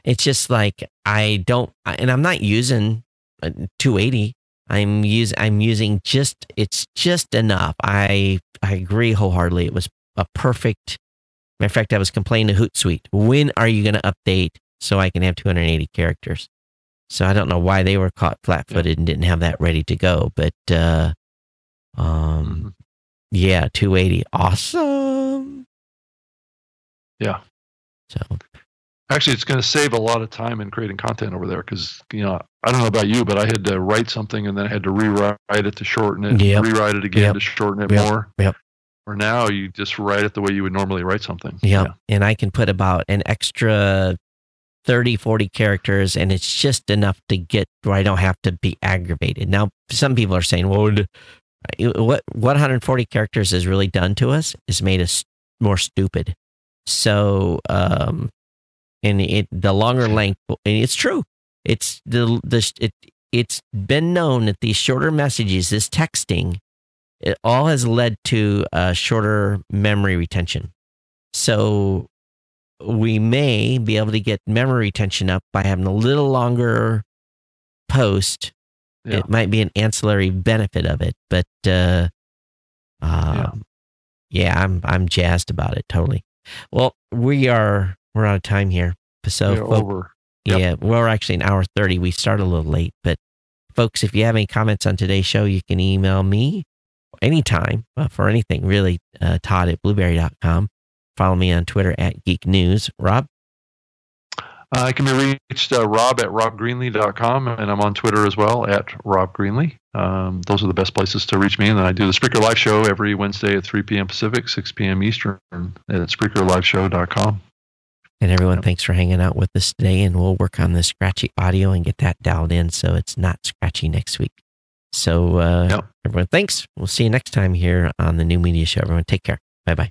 it's just like I don't, and I'm not using uh, 280. I'm use I'm using just it's just enough. I I agree wholeheartedly. It was a perfect. Matter of fact, I was complaining to Hootsuite. When are you going to update so I can have 280 characters? So I don't know why they were caught flat footed and didn't have that ready to go. But uh, um, Mhm. yeah, 280. Awesome. Yeah. So Actually, it's going to save a lot of time in creating content over there because you know I don't know about you, but I had to write something and then I had to rewrite it to shorten it, Yep. rewrite it again Yep. to shorten it Yep. more. Yep. Or now you just write it the way you would normally write something. yeah. And I can put about an extra 30, 40 characters, and it's just enough to get where I don't have to be aggravated. Now, some people are saying, well, what 140 characters has really done to us is made us more stupid. So, um, and it, the longer length, and it's true. It's the, the, it, it's been known that these shorter messages, this texting, it all has led to uh, shorter memory retention. So we may be able to get memory retention up by having a little longer post. Yeah. It might be an ancillary benefit of it, but uh, uh, yeah. I'm I'm jazzed about it totally. Well, we are we're out of time here, so Yeah, folk- over. Yep. yeah, we're actually an hour 30. We start a little late, but folks, if you have any comments on today's show, you can email me anytime uh, for anything, really. Uh, Todd at blubrry.com. Follow me on Twitter at Geek News. Rob, Uh, I can be reached uh, rob at robgreenlee.com, and I'm on Twitter as well at robgreenlee. Um, those are the best places to reach me. And then I do the Spreaker Live Show every Wednesday at 3 p.m. Pacific, 6 p.m. Eastern at SpreakerLiveShow.com. and everyone, thanks for hanging out with us today. And we'll work on the scratchy audio and get that dialed in so it's not scratchy next week. So, uh, Yep. everyone, thanks. We'll see you next time here on the New Media Show. Everyone, take care. Bye bye.